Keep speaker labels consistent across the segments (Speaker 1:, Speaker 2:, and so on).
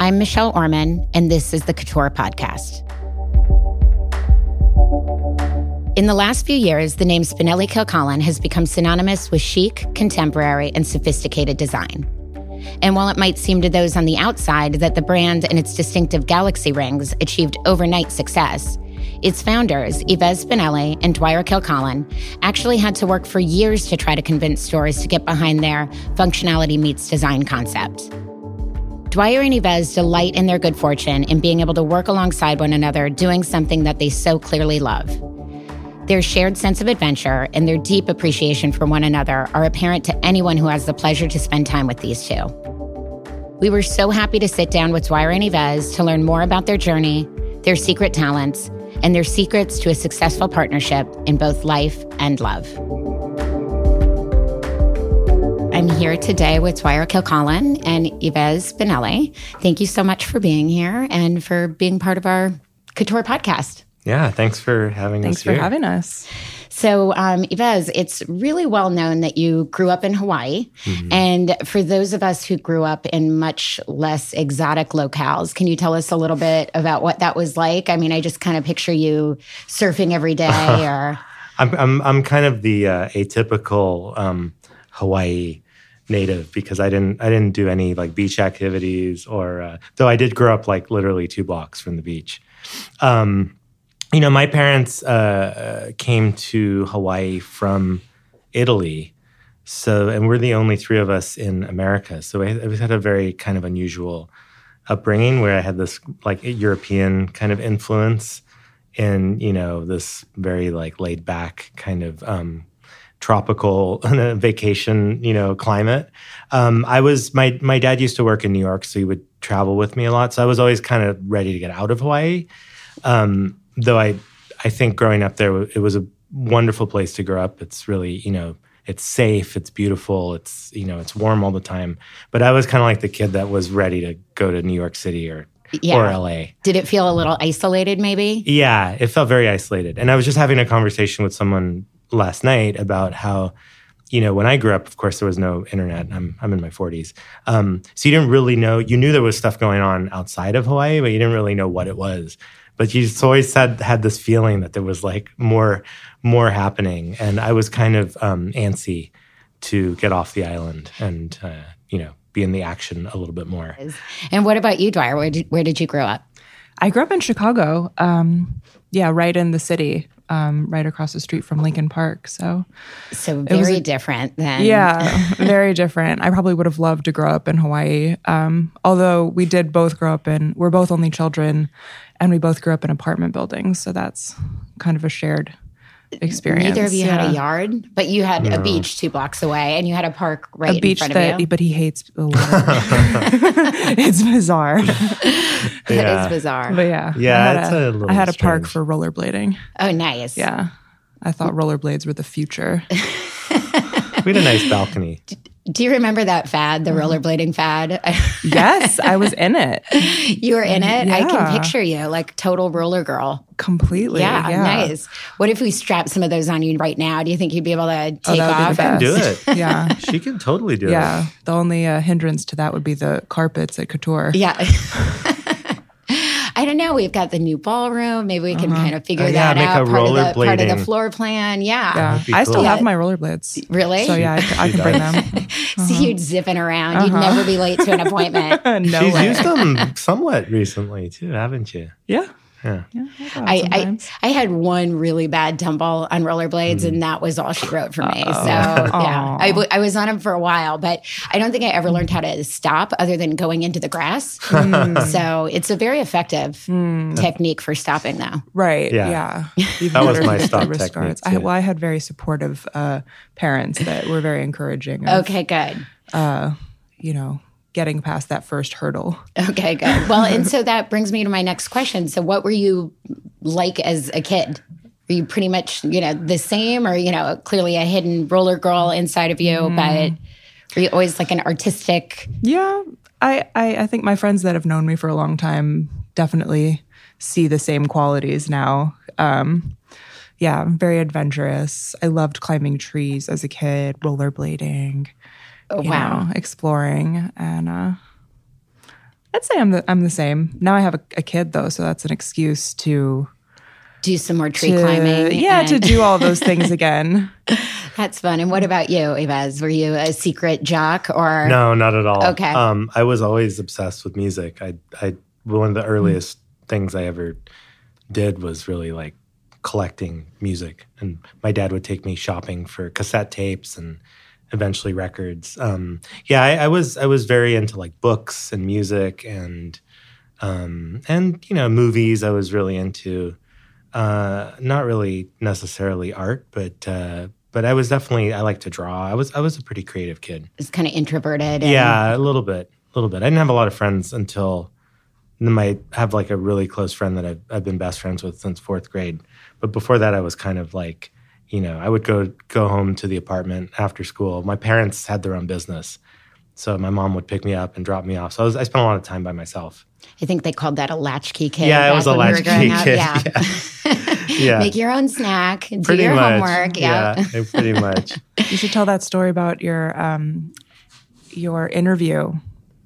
Speaker 1: I'm Michelle Orman, and this is the Couture Podcast. In the last few years, the name Spinelli Kilcollin has become synonymous with chic, contemporary, and sophisticated design. And while it might seem to those on the outside that the brand and its distinctive galaxy rings achieved overnight success, its founders, Yves Spinelli and Dwyer Kilcollin, actually had to work for years to try to convince stores to get behind their functionality meets design concept. Dwyer and Yves delight in their good fortune in being able to work alongside one another doing something that they so clearly love. Their shared sense of adventure and their deep appreciation for one another are apparent to anyone who has the pleasure to spend time with these two. We were so happy to sit down with Dwyer and Yves to learn more about their journey, their secret talents, and their secrets to a successful partnership in both life and love. I'm here today with Dwyer Kilcollin and Yves Spinelli. Thank you so much for being here and for being part of our Couture podcast.
Speaker 2: Yeah, thanks for having
Speaker 3: Thanks
Speaker 2: us.
Speaker 3: Thanks for
Speaker 2: here.
Speaker 3: having us.
Speaker 1: So, um, Yves, it's really well known that you grew up in Hawaii. And for those of us who grew up in much less exotic locales, can you tell us a little bit about what that was like? I mean, I just kind of picture you surfing every day or.
Speaker 2: I'm, I'm I'm kind of the uh, atypical um, Hawaii native because I didn't I didn't do any like beach activities or uh, though I did grow up like literally two blocks from the beach. Um, you know, my parents uh, came to Hawaii from Italy, so and we're the only three of us in America. So I, I had a very kind of unusual upbringing where I had this like European kind of influence in you know this very like laid back kind of um, tropical vacation you know climate. Um, I was my my dad used to work in New York, so he would travel with me a lot. So I was always kind of ready to get out of Hawaii. Um, though I I think growing up there it was a wonderful place to grow up. It's really you know it's safe, it's beautiful, it's you know it's warm all the time. But I was kind of like the kid that was ready to go to New York City or
Speaker 1: Yeah.
Speaker 2: or LA.
Speaker 1: Did it feel a little isolated, maybe?
Speaker 2: Yeah, it felt very isolated. And I was just having a conversation with someone last night about how, you know, when I grew up, of course, there was no internet. I'm I'm in my 40s, um, so you didn't really know. You knew there was stuff going on outside of Hawaii, but you didn't really know what it was. But you just always had had this feeling that there was like more more happening, and I was kind of um, antsy to get off the island and uh, you know be in the action a little bit more.
Speaker 1: And what about you, Dwyer? Where did, where did you grow up?
Speaker 3: I grew up in Chicago. Um, yeah, right in the city, um, right across the street from Lincoln Park. So,
Speaker 1: So very
Speaker 3: a-
Speaker 1: different than.
Speaker 3: yeah, very different. I probably would have loved to grow up in Hawaii. Um, although we did both grow up in, we're both only children, and we both grew up in apartment buildings. So that's kind of a shared experience.
Speaker 1: Neither of you had a yard, but you had a beach two blocks away, and you had a park right
Speaker 3: A beach
Speaker 1: in front
Speaker 3: that,
Speaker 1: of you.
Speaker 3: but he hates the water. it's bizarre.
Speaker 1: That
Speaker 2: Yeah.
Speaker 1: is bizarre.
Speaker 3: But yeah,
Speaker 2: Yeah,
Speaker 3: I had
Speaker 2: it's
Speaker 3: a,
Speaker 2: a little
Speaker 3: I had a park for rollerblading.
Speaker 1: Oh, nice.
Speaker 3: Yeah, I thought rollerblades were the future.
Speaker 2: We had a nice balcony.
Speaker 1: Do you remember that fad, the rollerblading fad?
Speaker 3: yes, I was in it
Speaker 1: you were in it. I can picture you like total roller girl.
Speaker 3: completely.
Speaker 1: Yeah,
Speaker 3: Yeah,
Speaker 1: nice. What if we strap some of those on you right now? Do you think you'd be able to take
Speaker 3: Oh, that would be
Speaker 1: off?
Speaker 3: the
Speaker 2: Do it.
Speaker 3: Yeah,
Speaker 2: She can totally do it.
Speaker 3: yeah. The only uh, hindrance to that would be the carpets at Couture.
Speaker 1: Yeah. I don't know. We've got the new ballroom. Maybe we can uh-huh. kind of figure
Speaker 2: Oh, yeah,
Speaker 1: that
Speaker 2: make
Speaker 1: out.
Speaker 2: a
Speaker 1: Part of, the, part of the floor plan. Yeah.
Speaker 3: Yeah,
Speaker 2: That'd
Speaker 3: I still
Speaker 2: cool.
Speaker 3: have my rollerblades.
Speaker 1: Really?
Speaker 3: So yeah, I, c- I
Speaker 2: She
Speaker 3: can bring
Speaker 2: does.
Speaker 3: them.
Speaker 1: See uh-huh. you zipping around. You'd uh-huh. never be late to an appointment.
Speaker 3: no
Speaker 2: She's
Speaker 3: way.
Speaker 2: used them somewhat recently too, haven't you?
Speaker 3: Yeah,
Speaker 2: Yeah.
Speaker 3: yeah. I,
Speaker 1: I, I, had one really bad tumble on rollerblades, and that was all she wrote for me. So, yeah, I, w- I was on them for a while, but I don't think I ever learned how to stop other than going into the grass. Hmm. so, it's a very effective hmm. technique for stopping, though.
Speaker 3: Right.
Speaker 2: Yeah.
Speaker 3: Yeah.
Speaker 2: That was my stop technique,
Speaker 3: guards. I, well, I had very supportive uh, parents that were very encouraging. Of,
Speaker 1: Okay, good.
Speaker 3: Uh, you know, getting past that first hurdle.
Speaker 1: Okay, good. Well, and so that brings me to my next question. So, what were you like as a kid? Were you pretty much, you know, the same, or you know, clearly a hidden roller girl inside of you, but were you always like an artistic?
Speaker 3: Yeah, I, I I think my friends that have known me for a long time definitely see the same qualities now. Um, yeah, I'm very adventurous. I loved climbing trees as a kid, rollerblading.
Speaker 1: Oh,
Speaker 3: you
Speaker 1: wow.
Speaker 3: know, exploring, and uh, I'd say I'm the I'm the same. Now I have a, a kid though, so that's an excuse to
Speaker 1: Do some more tree
Speaker 3: to-
Speaker 1: climbing.
Speaker 3: Yeah, to do all those things again.
Speaker 1: That's fun. And what about you, Yves? Were you a secret jock or
Speaker 2: No, not at all.
Speaker 1: Okay.
Speaker 2: Um, I was always obsessed with music. I, I, one of the earliest things I ever did was really like collecting music, and my dad would take me shopping for cassette tapes and eventually records. Um, yeah, I, I was I was very into like books and music and um, and you know movies. I was really into uh, not really necessarily art, but uh, but I was definitely I like to draw. I was I was a pretty creative kid.
Speaker 1: is kind of introverted? And,
Speaker 2: Yeah, a little bit, a little bit. I didn't have a lot of friends until. I have like a really close friend that I've, I've been best friends with since fourth grade. But before that, I was kind of like, you know, I would go go home to the apartment after school. My parents had their own business, so my mom would pick me up and drop me off. So I, was, I spent a lot of time by myself.
Speaker 1: I think they called that a latchkey kid.
Speaker 2: Yeah, it was a
Speaker 1: when we
Speaker 2: latchkey kid.
Speaker 1: Yeah.
Speaker 2: Yeah.
Speaker 1: Make your own snack. Do
Speaker 2: Pretty
Speaker 1: your
Speaker 2: much.
Speaker 1: homework. Yeah.
Speaker 2: yeah, pretty much.
Speaker 3: You should tell that story about your um your interview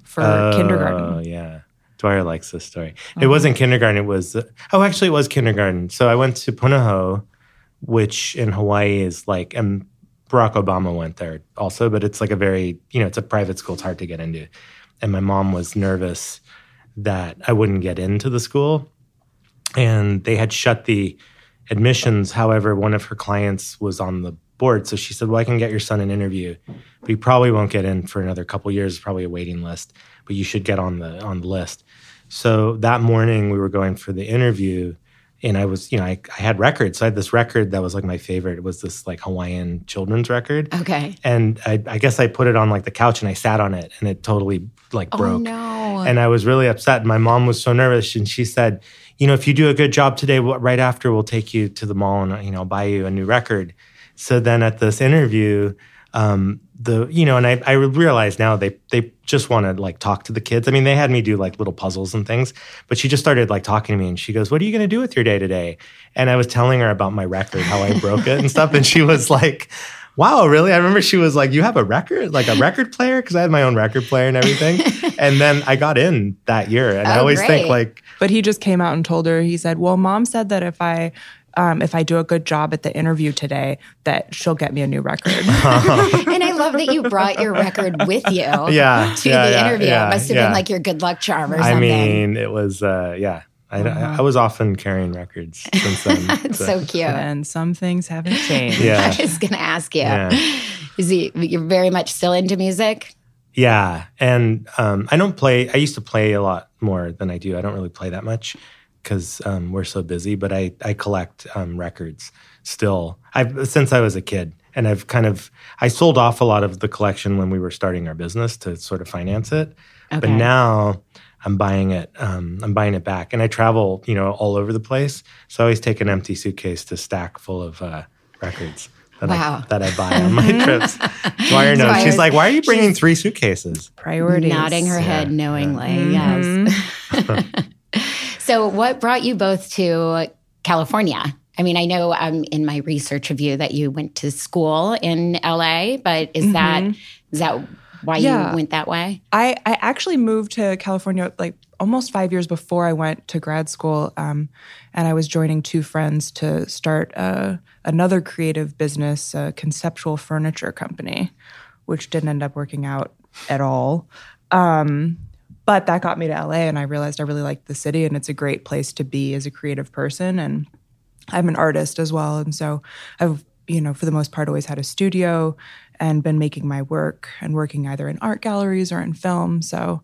Speaker 3: for
Speaker 2: Oh,
Speaker 3: kindergarten.
Speaker 2: Oh yeah. Dwyer likes this story. It wasn't kindergarten. It was, oh, actually, it was kindergarten. So I went to Punahou, which in Hawaii is like, and Barack Obama went there also, but it's like a very, you know, it's a private school. It's hard to get into. And my mom was nervous that I wouldn't get into the school. And they had shut the admissions. However, one of her clients was on the board. So she said, Well, I can get your son an interview, but you probably won't get in for another couple years, probably a waiting list, but you should get on the on the list. So that morning we were going for the interview and I was, you know, I, I had records. So I had this record that was like my favorite. It was this like Hawaiian children's record.
Speaker 1: Okay.
Speaker 2: And I, I guess I put it on like the couch and I sat on it and it totally like broke.
Speaker 1: Oh no.
Speaker 2: And I was really upset. And My mom was so nervous, and she said, "You know, if you do a good job today, we'll- right after we'll take you to the mall and you know buy you a new record." So then at this interview, um, the you know, and I, I realize now they they just want to like talk to the kids. I mean, they had me do like little puzzles and things, but she just started like talking to me, and she goes, "What are you going to do with your day today?" And I was telling her about my record, how I broke it and stuff, and she was like. Wow, really? I remember she was like, "You have a record, like a record player?" Because I had my own record player and everything. and then I got in that year, and I
Speaker 1: Oh,
Speaker 2: always
Speaker 1: great.
Speaker 2: think like,
Speaker 3: But he just came out and told her. He said, "Well, mom said that if I." Um, if I do a good job at the interview today, that she'll get me a new record.
Speaker 1: and I love that you brought your record with you
Speaker 2: Yeah,
Speaker 1: to
Speaker 2: yeah,
Speaker 1: the
Speaker 2: yeah,
Speaker 1: interview.
Speaker 2: yeah,
Speaker 1: it must have
Speaker 2: yeah.
Speaker 1: been like your good luck charm or something.
Speaker 2: I mean, it was, uh, yeah. I, I was often carrying records since then.
Speaker 1: it's so cute.
Speaker 3: and some things haven't changed.
Speaker 2: yeah,
Speaker 1: I was going to ask you.
Speaker 2: yeah,
Speaker 1: Is he, you're very much still into music?
Speaker 2: yeah. And um, I don't play. I used to play a lot more than I do. I don't really play that much because um, we're so busy. But I I collect um, records still. I've since I was a kid, and I've kind of I sold off a lot of the collection when we were starting our business to sort of finance it.
Speaker 1: Okay.
Speaker 2: But now I'm buying it. Um, I'm buying it back, and I travel, you know, all over the place. So I always take an empty suitcase to stack full of uh, records that
Speaker 1: Wow.
Speaker 2: I that I buy on my trips. Dwyer knows.
Speaker 1: Dwyer's-
Speaker 2: She's like, "Why are you bringing three suitcases?"
Speaker 3: Priorities.
Speaker 1: Nodding her head knowingly, yes. so, what brought you both to California? I mean, I know um, in my research of you that you went to school in LA, but is that is that why
Speaker 3: Yeah.
Speaker 1: you went that way?
Speaker 3: I, I actually moved to California like almost five years before I went to grad school. Um, and I was joining two friends to start uh, another creative business, a conceptual furniture company, which didn't end up working out at all. Um, but that got me to LA, and I realized I really liked the city, and it's a great place to be as a creative person. And I'm an artist as well, and so I've you know for the most part always had a studio and been making my work and working either in art galleries or in film. So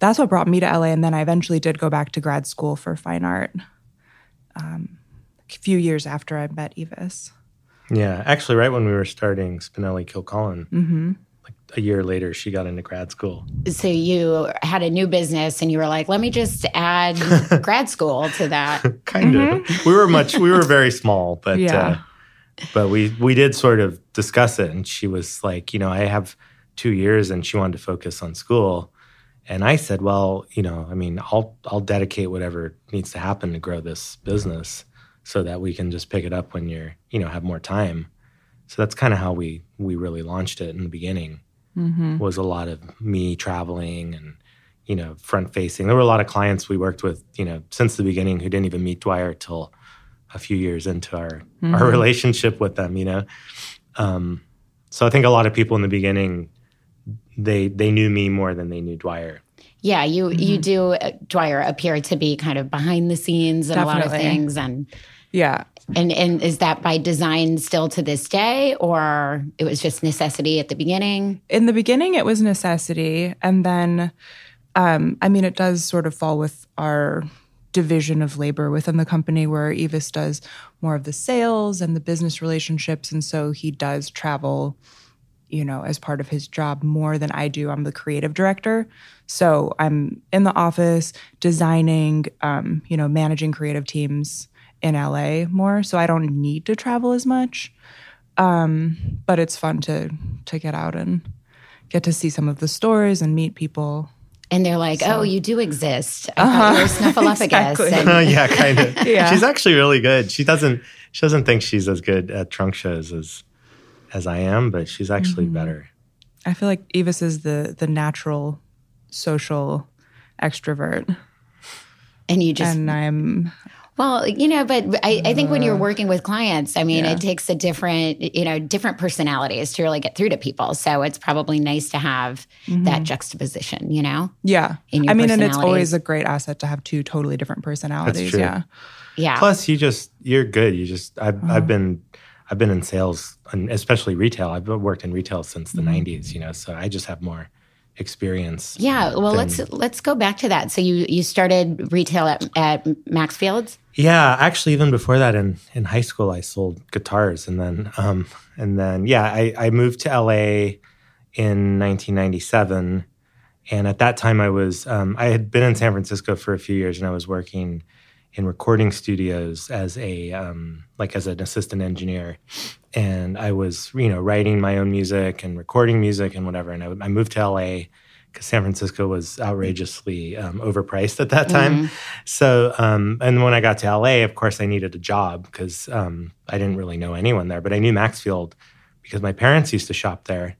Speaker 3: that's what brought me to LA, and then I eventually did go back to grad school for fine art. Um, a few years after I met Yves.
Speaker 2: Yeah, actually, right when we were starting Spinelli Kilcollin, like a year later, she got into grad school.
Speaker 1: So you had a new business, and you were like, "Let me just add grad school to that."
Speaker 2: kind of. We were much. We were very small, but
Speaker 3: Yeah.
Speaker 2: uh, but we we did sort of discuss it, and she was like, you know, I have two years, and she wanted to focus on school, and I said, well, you know, I mean, I'll I'll dedicate whatever needs to happen to grow this business, so that we can just pick it up when you're you know have more time. So that's kind of how we we really launched it in the beginning. Was a lot of me traveling and you know, front facing. There were a lot of clients we worked with, you know, since the beginning who didn't even meet Dwyer till a few years into our mm-hmm. our relationship with them, you know. Um, so I think a lot of people in the beginning they they knew me more than they knew Dwyer.
Speaker 1: Yeah, you mm-hmm. you do uh, Dwyer appear to be kind of behind the scenes and a lot of things and
Speaker 3: yeah.
Speaker 1: And and is that by design still to this day or it was just necessity at the beginning?
Speaker 3: In the beginning it was necessity and then um, I mean it does sort of fall with our division of labor within the company where Yves does more of the sales and the business relationships and so he does travel you know, as part of his job more than I do. I'm the creative director. So I'm in the office designing, um, you know, managing creative teams in LA more. So I don't need to travel as much. Um, but it's fun to to get out and get to see some of the stores and meet people.
Speaker 1: And they're like, so. "Oh, you do exist. I uh-huh. you're Snuffleupagus." exactly.
Speaker 2: and- yeah, kind of. yeah. She's actually really good. She doesn't. She doesn't think she's as good at trunk shows as as I am, but she's actually mm-hmm. better.
Speaker 3: I feel like Yves is the the natural social extrovert.
Speaker 1: And you just
Speaker 3: and I'm
Speaker 1: well, you know, but I, I, think when you're uh, working with clients, I mean, yeah. it takes a different, you know, different personalities to really get through to people. So it's probably nice to have mm-hmm. that juxtaposition, you know?
Speaker 3: Yeah. I mean, and it's always a great asset to have two totally different personalities. Yeah.
Speaker 1: Yeah.
Speaker 2: Plus, you just, you're good. You just, I've, uh-huh. I've been, I've been in sales and especially retail. I've worked in retail since the mm-hmm. 90s, you know, so I just have more experience.
Speaker 1: Yeah, well, than, let's let's go back to that. So you you started retail at, at Maxfield's?
Speaker 2: Yeah, actually, even before that, in in high school, I sold guitars, and then um, and then yeah, I, I moved to LA in 1997, and at that time, I was um, I had been in San Francisco for a few years, and I was working in recording studios as a um, like as an assistant engineer, and I was you know writing my own music and recording music and whatever. And I, I moved to LA because San Francisco was outrageously um, overpriced at that time. Mm-hmm. So um, and when I got to LA, of course, I needed a job because um, I didn't really know anyone there, but I knew Maxfield because my parents used to shop there,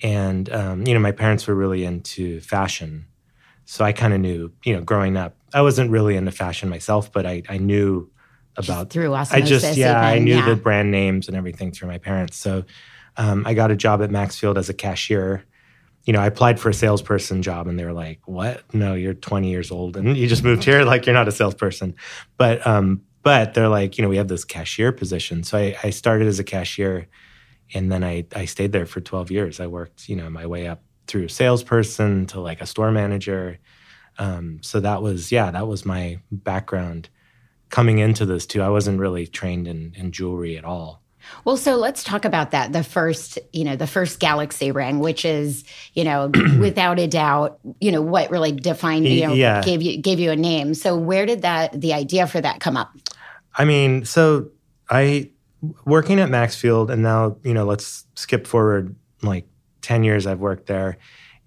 Speaker 2: and um, you know my parents were really into fashion. So I kind of knew, you know, growing up, I wasn't really into fashion myself, but I, I knew about
Speaker 1: just through osmosis.
Speaker 2: I just yeah, even, I knew yeah. the brand names and everything through my parents. So um, I got a job at Maxfield as a cashier. You know, I applied for a salesperson job, and they were like, "What? No, you're 20 years old, and you just moved here. Like, you're not a salesperson." But um, but they're like, you know, we have this cashier position. So I, I started as a cashier, and then I I stayed there for 12 years. I worked, you know, my way up through salesperson to like a store manager. Um, so that was yeah, that was my background coming into this too. I wasn't really trained in, in jewelry at all.
Speaker 1: Well, so let's talk about that. The first, you know, the first Galaxy ring, which is, you know, without a doubt, you know, what really defined, you know, yeah. gave you gave you a name. So where did that the idea for that come up?
Speaker 2: I mean, so I working at Maxfield and now, you know, let's skip forward like 10 years I've worked there.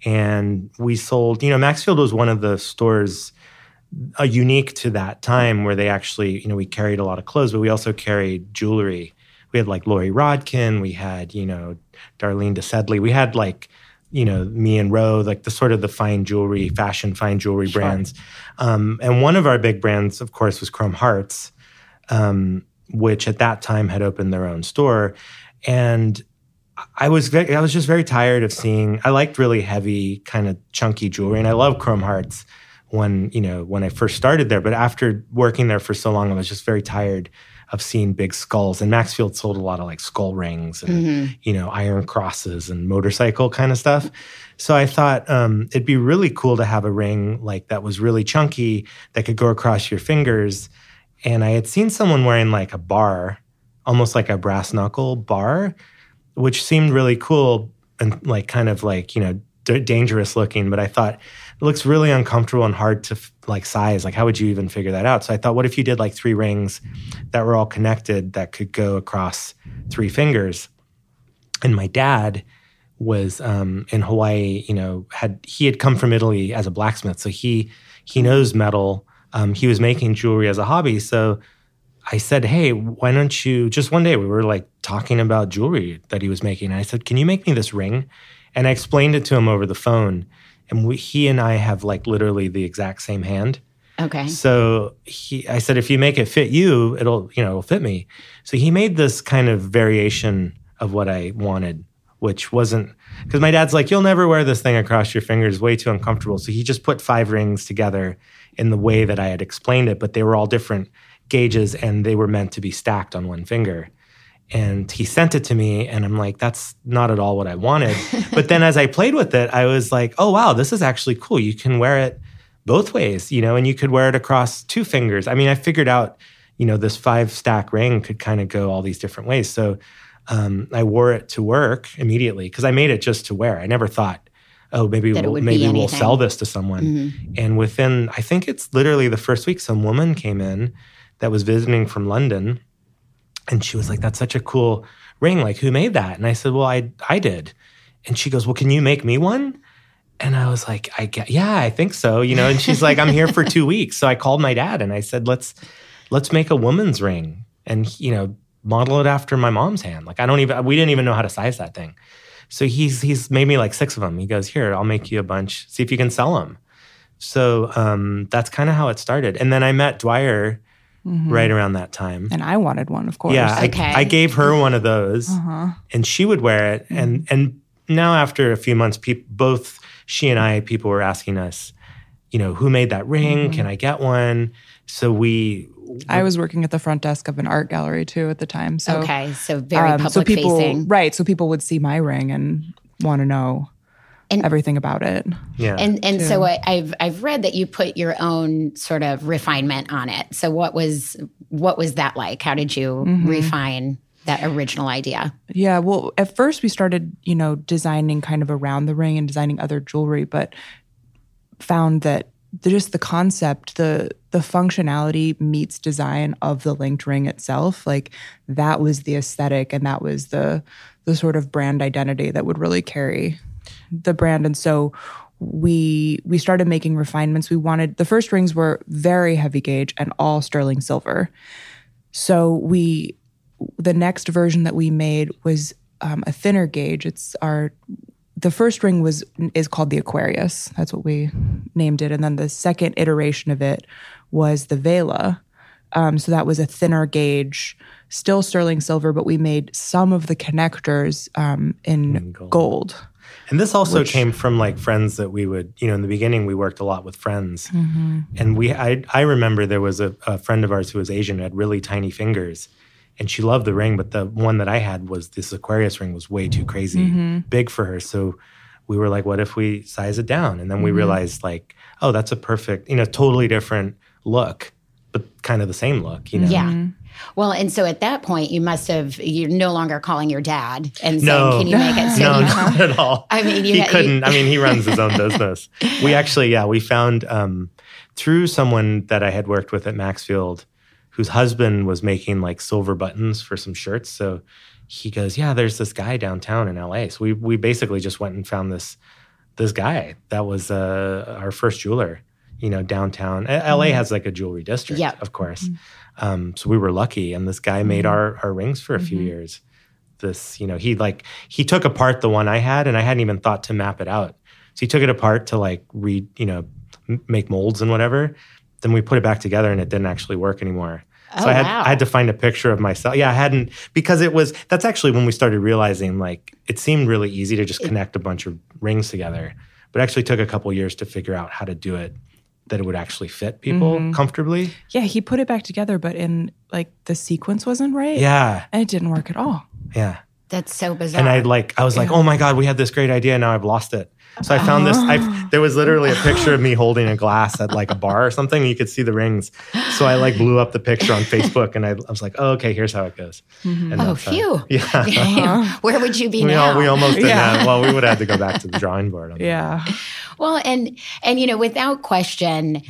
Speaker 2: And we sold, you know, Maxfield was one of the stores uh, unique to that time where they actually, you know, we carried a lot of clothes, but we also carried jewelry. We had like Lori Rodkin, we had, you know, Darlene DeSedley, We had like, you know, Me&Ro, like the sort of the fine jewelry, fashion fine jewelry sure. brands. Um, and one of our big brands, of course, was Chrome Hearts, um, which at that time had opened their own store. And I was very, I was just very tired of seeing. I liked really heavy, kind of chunky jewelry, and I love Chrome Hearts when you know when I first started there. But after working there for so long, I was just very tired of seeing big skulls. And Maxfield sold a lot of like skull rings and mm-hmm. you know iron crosses and motorcycle kind of stuff. So I thought um, it'd be really cool to have a ring like that was really chunky that could go across your fingers. And I had seen someone wearing like a bar, almost like a brass knuckle bar which seemed really cool and like kind of like you know d- dangerous looking but i thought it looks really uncomfortable and hard to like size like how would you even figure that out so i thought what if you did like three rings that were all connected that could go across three fingers and my dad was um, in hawaii you know had he had come from italy as a blacksmith so he he knows metal um, he was making jewelry as a hobby so I said, Hey, why don't you just one day we were like talking about jewelry that he was making. And I said, Can you make me this ring? And I explained it to him over the phone. And we, he and I have like literally the exact same hand.
Speaker 1: Okay.
Speaker 2: So he, I said, if you make it fit you, it'll, you know, it'll fit me. So he made this kind of variation of what I wanted, which wasn't because my dad's like, you'll never wear this thing across your fingers, way too uncomfortable. So he just put five rings together in the way that I had explained it, but they were all different gauges and they were meant to be stacked on one finger. And he sent it to me, and I'm like, that's not at all what I wanted. but then as I played with it, I was like, oh, wow, this is actually cool. You can wear it both ways, you know, and you could wear it across two fingers. I mean, I figured out, you know, this five stack ring could kind of go all these different ways. So um, I wore it to work immediately because I made it just to wear. I never thought, oh, maybe
Speaker 1: That
Speaker 2: we'll, maybe we'll.
Speaker 1: Mm-hmm.
Speaker 2: sell this to someone. And within, I think it's literally the first week, some woman came in that was visiting from London, and she was like, "That's such a cool ring. Like, who made that?" And I said, "Well, I I did." And she goes, "Well, can you make me one?" And I was like, "I get, yeah, I think so." You know. And she's like, "I'm here for two weeks." So I called my dad and I said, "Let's let's make a woman's ring." And you know, model it after my mom's hand. Like I don't even we didn't even know how to size that thing. So he's he's made me like six of them. He goes, "Here, I'll make you a bunch. See if you can sell them." So um, that's kind of how it started. And then I met Dwyer right around that time.
Speaker 3: And I wanted one, of course.
Speaker 2: Yeah,
Speaker 1: Okay.
Speaker 2: I, I gave her one of those,
Speaker 3: Uh-huh.
Speaker 2: and she would wear it. And and now after a few months, peop both she and I, people were asking us, you know, who made that ring? Can I get one? So we
Speaker 3: I was working at the front desk of an art gallery too at the time. So
Speaker 1: okay. So very
Speaker 3: um,
Speaker 1: public
Speaker 3: so people,
Speaker 1: facing.
Speaker 3: right? So people would see my ring and want to know
Speaker 1: And-
Speaker 3: everything about it.
Speaker 2: yeah.
Speaker 1: And and so I, I've I've read that you put your own sort of refinement on it. So what was what was that like? How did you
Speaker 3: Mm-hmm.
Speaker 1: refine that original idea?
Speaker 3: Yeah, well, at first we started, you know, designing kind of around the ring and designing other jewelry, but found that the, just the concept, the the functionality meets design of the linked ring itself. Like that was the aesthetic and that was the the sort of brand identity that would really carry the brand. And so we we started making refinements. We wanted the first rings were very heavy gauge and all sterling silver. So we the next version that we made was um, a thinner gauge. It's our the first ring was is called the Aquarius. That's what we named it, and then the second iteration of it was the Vela. Um, so that was a thinner gauge, still sterling silver, but we made some of the connectors um, in
Speaker 2: gold.
Speaker 3: gold.
Speaker 2: And this also came from like friends that we would, you know, in the beginning we worked a lot with friends, mm-hmm. and we, I, I remember there was a, a friend of ours who was Asian who had really tiny fingers, and she loved the ring, but the one that I had was this Aquarius ring was way too crazy mm-hmm. big for her. So we were like, what if we size it down? And then we mm-hmm. realized like, oh, that's a perfect, you know, totally different look, but kind of the same look, you know.
Speaker 1: Yeah. Well, and so at that point, you must have you're no longer calling your dad and saying,
Speaker 2: No.
Speaker 1: "Can you make it?" So
Speaker 2: no,
Speaker 1: you,
Speaker 2: not at all.
Speaker 1: I mean, you
Speaker 2: he couldn't. I mean, he runs his own business. We actually, yeah, we found um, through someone that I had worked with at Maxfield, whose husband was making like silver buttons for some shirts. So he goes, "Yeah, there's this guy downtown in LA." So we we basically just went and found this this guy that was uh, our first jeweler. You know, downtown. LA mm-hmm. has like a jewelry district, of course. Mm-hmm. Um, so we were lucky, and this guy made mm-hmm. our our rings for a few years. This you know he like he took apart the one i had and i hadn't even thought to map it out. So he took it apart to like read you know m- make molds and whatever. Then we put it back together and it didn't actually work anymore. So
Speaker 1: Oh,
Speaker 2: i had
Speaker 1: wow.
Speaker 2: i had to find a picture of myself. Yeah i hadn't because it was that's actually when we started realizing like it seemed really easy to just connect a bunch of rings together. But actually took a couple years to figure out how to do it that it would actually fit people
Speaker 1: Mm-hmm.
Speaker 2: comfortably
Speaker 3: Yeah, he put it back together, but in like the sequence wasn't right.
Speaker 2: yeah
Speaker 3: and it didn't work at all.
Speaker 2: yeah
Speaker 1: that's so bizarre.
Speaker 2: and I like I was like, oh my god, we had this great idea, now I've lost it. So I found this. I oh. there was literally a picture of me holding a glass at like a bar or something. And you could see the rings. So I like blew up the picture on Facebook, and I, I was like, oh, okay, here's how it goes. Mm-hmm. And
Speaker 1: oh, phew.
Speaker 2: Yeah,
Speaker 1: Where would you be
Speaker 2: we,
Speaker 1: now?
Speaker 2: all, we almost did
Speaker 3: Yeah.
Speaker 2: that. Well, we would have to go back to the drawing board. On that.
Speaker 3: Yeah.
Speaker 1: Well, and and you know, without question,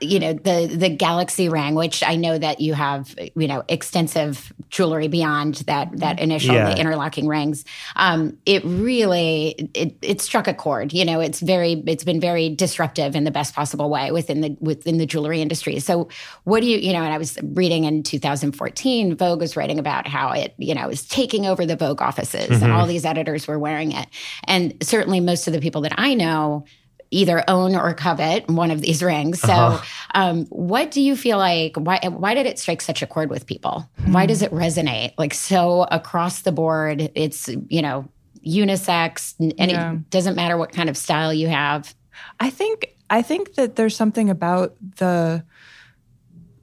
Speaker 1: you know the the Galaxy ring, which I know that you have, you know, extensive jewelry beyond that that initial
Speaker 2: Yeah.
Speaker 1: the interlocking rings. Um, it really it it struck a chord. You know, it's very it's been very disruptive in the best possible way within the within the jewelry industry. So, what do you you know? And I was reading in 2014, Vogue was writing about how it you know is taking over the Vogue offices, and all these editors were wearing it, and certainly most of the people that I know either own or covet one of these rings. So,
Speaker 2: Uh-huh.
Speaker 1: um, what do you feel like? Why why did it strike such a chord with people? Why does it resonate like so across the board? It's you know unisex, and
Speaker 3: Yeah.
Speaker 1: it doesn't matter what kind of style you have.
Speaker 3: I think I think that there's something about the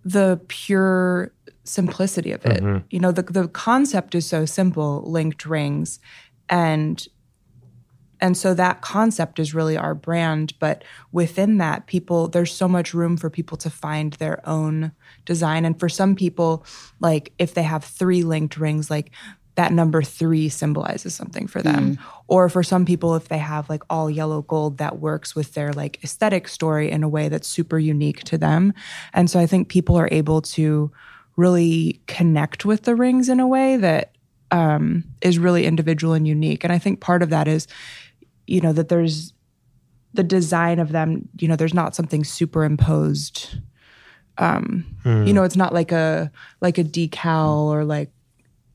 Speaker 3: the pure simplicity of it. You know, the the concept is so simple, linked rings, and and so that concept is really our brand. But within that, people there's so much room for people to find their own design. And for some people, like if they have three linked rings, like that number three symbolizes something for them. Or for some people, if they have like all yellow gold, that works with their like aesthetic story in a way that's super unique to them. And so I think people are able to really connect with the rings in a way that um, is really individual and unique. And I think part of that is, you know, that there's the design of them, you know, there's not something superimposed. Um, You know, it's not like a like a decal or like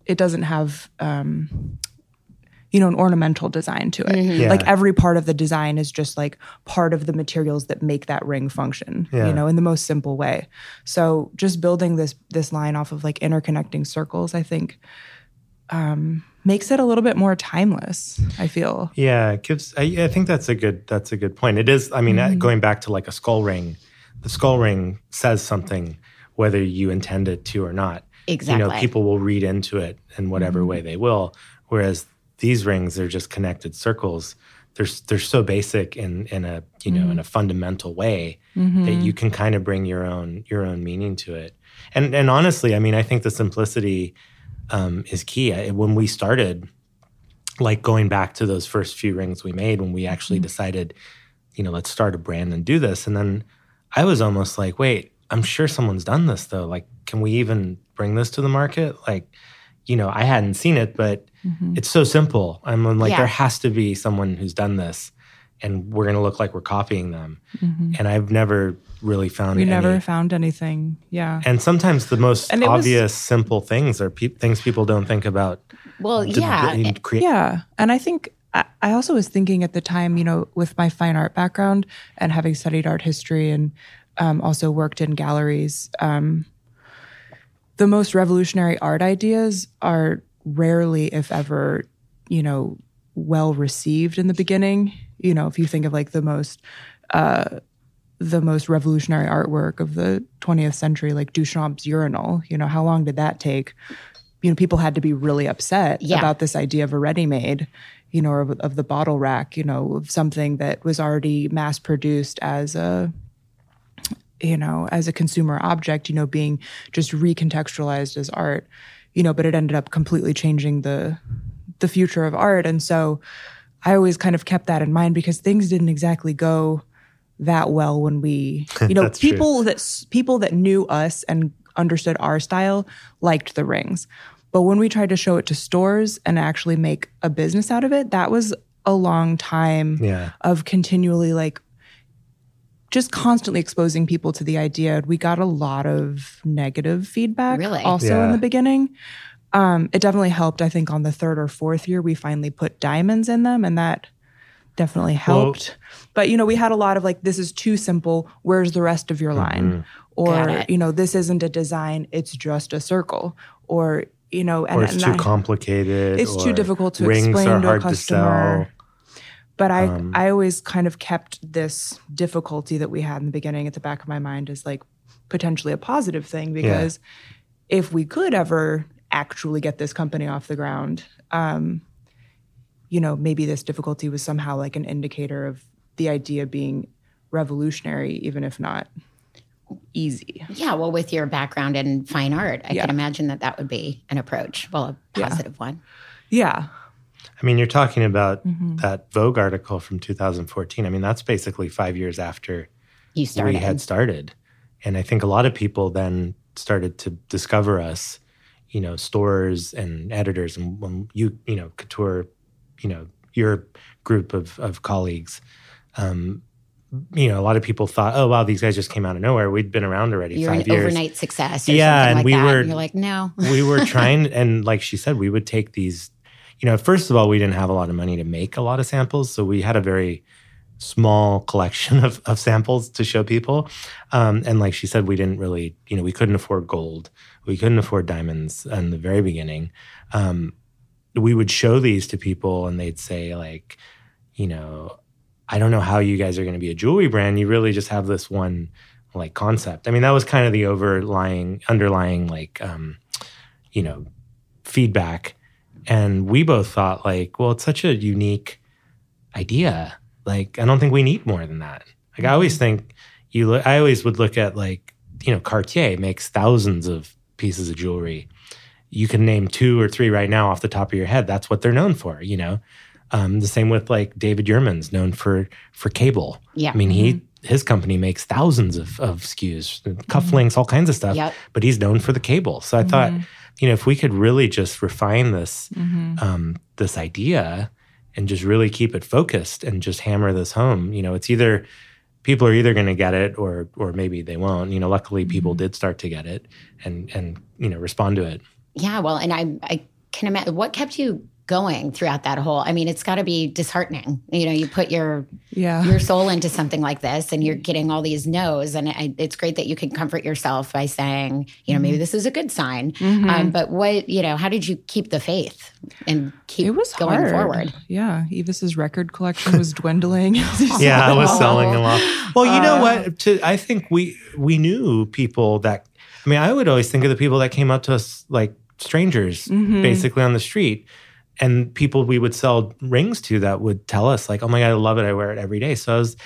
Speaker 3: it doesn't have um, you know, an ornamental design to it.
Speaker 2: Yeah.
Speaker 3: Like every part of the design is just like part of the materials that make that ring function,
Speaker 2: Yeah.
Speaker 3: you know, in the most simple way. So just building this this line off of like interconnecting circles, I think um makes it a little bit more timeless, I feel.
Speaker 2: Yeah, it gives. I, I think that's a good. That's a good point. It is. I mean, uh going back to like a skull ring, the skull ring says something whether you intend it to or not.
Speaker 1: Exactly.
Speaker 2: You know, people will read into it in whatever way they will. Whereas these rings, they're just connected circles. They're they're so basic in in a you know in a fundamental way that you can kind of bring your own your own meaning to it. And and honestly, I mean, I think the simplicity um, is key. I, when we started, like going back to those first few rings we made when we actually decided, you know, let's start a brand and do this. And then I was almost like, wait, I'm sure someone's done this though. Like, can we even bring this to the market? Like, you know, I hadn't seen it, but it's so simple. I'm like,
Speaker 1: Yeah.
Speaker 2: there has to be someone who's done this, and we're going to look like we're copying them. And I've never really found
Speaker 3: We
Speaker 2: any.
Speaker 3: never found anything. Yeah.
Speaker 2: and sometimes the most
Speaker 3: And it was-
Speaker 2: obvious, simple things are pe- things people don't think about.
Speaker 1: Well,
Speaker 2: to-
Speaker 1: yeah,
Speaker 2: in crea-
Speaker 3: Yeah. And I think I, I also was thinking at the time, you know, with my fine art background and having studied art history and um, also worked in galleries, um, the most revolutionary art ideas are rarely, if ever, you know, well received in the beginning. You know, if you think of like the most, uh, the most revolutionary artwork of the 20th century, like Duchamp's urinal, you know, how long did that take? You know, people had to be really upset
Speaker 1: Yeah.
Speaker 3: about this idea of a ready-made, you know, of, of the bottle rack, you know, of something that was already mass produced as a, you know, as a consumer object, you know, being just recontextualized as art, you know, but it ended up completely changing the the future of art. And so I always kind of kept that in mind because things didn't exactly go that well when we, you know,
Speaker 2: That's true.
Speaker 3: people that people that knew us and understood our style liked the rings. But when we tried to show it to stores and actually make a business out of it, that was a long time
Speaker 2: Yeah.
Speaker 3: of continually like just constantly exposing people to the idea. We got a lot of negative feedback
Speaker 1: Really?
Speaker 3: also in the beginning. Um, it definitely helped, I think, on the third or fourth year, we finally put diamonds in them, and that definitely helped. but, you know, we had a lot of like, this is too simple. Where's the rest of your line?
Speaker 1: Got
Speaker 3: Or, you know, this isn't a design, it's just a circle. Or, you know, and,
Speaker 2: or it's
Speaker 3: and
Speaker 2: too
Speaker 3: I-
Speaker 2: complicated.
Speaker 3: It's too difficult to explain to a customer.
Speaker 2: to.
Speaker 3: But I,
Speaker 2: Um,
Speaker 3: I always kind of kept this difficulty that we had in the beginning at the back of my mind as like potentially a positive thing because if we could ever actually get this company off the ground, um, you know, maybe this difficulty was somehow like an indicator of the idea being revolutionary, even if not easy.
Speaker 1: Yeah, well, with your background in fine art, I
Speaker 3: Yeah.
Speaker 1: can imagine that that would be an approach. Well, a
Speaker 3: Yeah.
Speaker 1: positive one.
Speaker 3: Yeah.
Speaker 2: I mean, you're talking about
Speaker 3: Mm-hmm.
Speaker 2: that Vogue article from 2014. I mean, that's basically five years after
Speaker 1: You started.
Speaker 2: we had started. And I think a lot of people then started to discover us, you know, stores and editors. And when you, you know, Couture, you know, your group of, of colleagues, um, you know, a lot of people thought, oh, wow, these guys just came out of nowhere. We'd been around already
Speaker 1: You're an
Speaker 2: years.
Speaker 1: overnight success or
Speaker 2: Yeah, and
Speaker 1: like
Speaker 2: we
Speaker 1: that.
Speaker 2: were-
Speaker 1: and you're like, no.
Speaker 2: we were trying and like she said we would take these you know first of all we didn't have a lot of money to make a lot of samples so we had a very small collection of, of samples to show people. Um, and like she said, we didn't really, you know, we couldn't afford gold. We couldn't afford diamonds in the very beginning. Um, we would show these to people and they'd say, like, you know, I don't know how you guys are going to be a jewelry brand. You really just have this one like concept. I mean, that was kind of the overlying, underlying, like, um, you know, feedback. And we both thought, like, well, it's such a unique idea like, I don't think we need more than that. Like, I always mm-hmm. think you, look, I always would look at like, you know, Cartier makes thousands of pieces of jewelry. You can name two or three right now off the top of your head. That's what they're known for, you know? Um, the same with like David Yurman's known for for cable.
Speaker 1: Yeah.
Speaker 2: I mean, he mm-hmm. his company makes thousands of, of SKUs, cufflinks, mm-hmm. all kinds of stuff.
Speaker 1: Yep.
Speaker 2: But he's known for the cable. So I thought, you know, if we could really just refine this um, this idea and just really keep it focused and just hammer this home, you know, it's either people are either going to get it or or maybe they won't. You know, luckily people mm-hmm. did start to get it and and you know respond to it.
Speaker 1: Yeah, well, and I I can imagine what kept you going throughout that whole. I mean, it's got to be disheartening. You know, you put your
Speaker 3: Yeah.
Speaker 1: your soul into something like this, and you're getting all these no's, and I, it's great that you can comfort yourself by saying, you know, maybe
Speaker 3: Mm-hmm.
Speaker 1: this is a good sign. Um, but what you know, how did you keep the faith and keep
Speaker 3: It was
Speaker 1: going
Speaker 3: hard.
Speaker 1: forward?
Speaker 3: Yeah. Yves's record collection was dwindling.
Speaker 2: yeah, I was selling them off. Well, you know
Speaker 3: Uh,
Speaker 2: what? To, I think we we knew people that. I mean, I would always think of the people that came up to us like strangers,
Speaker 3: Mm-hmm.
Speaker 2: basically on the street, and people we would sell rings to that would tell us like, "Oh my god, I love it! I wear it every day." So I was,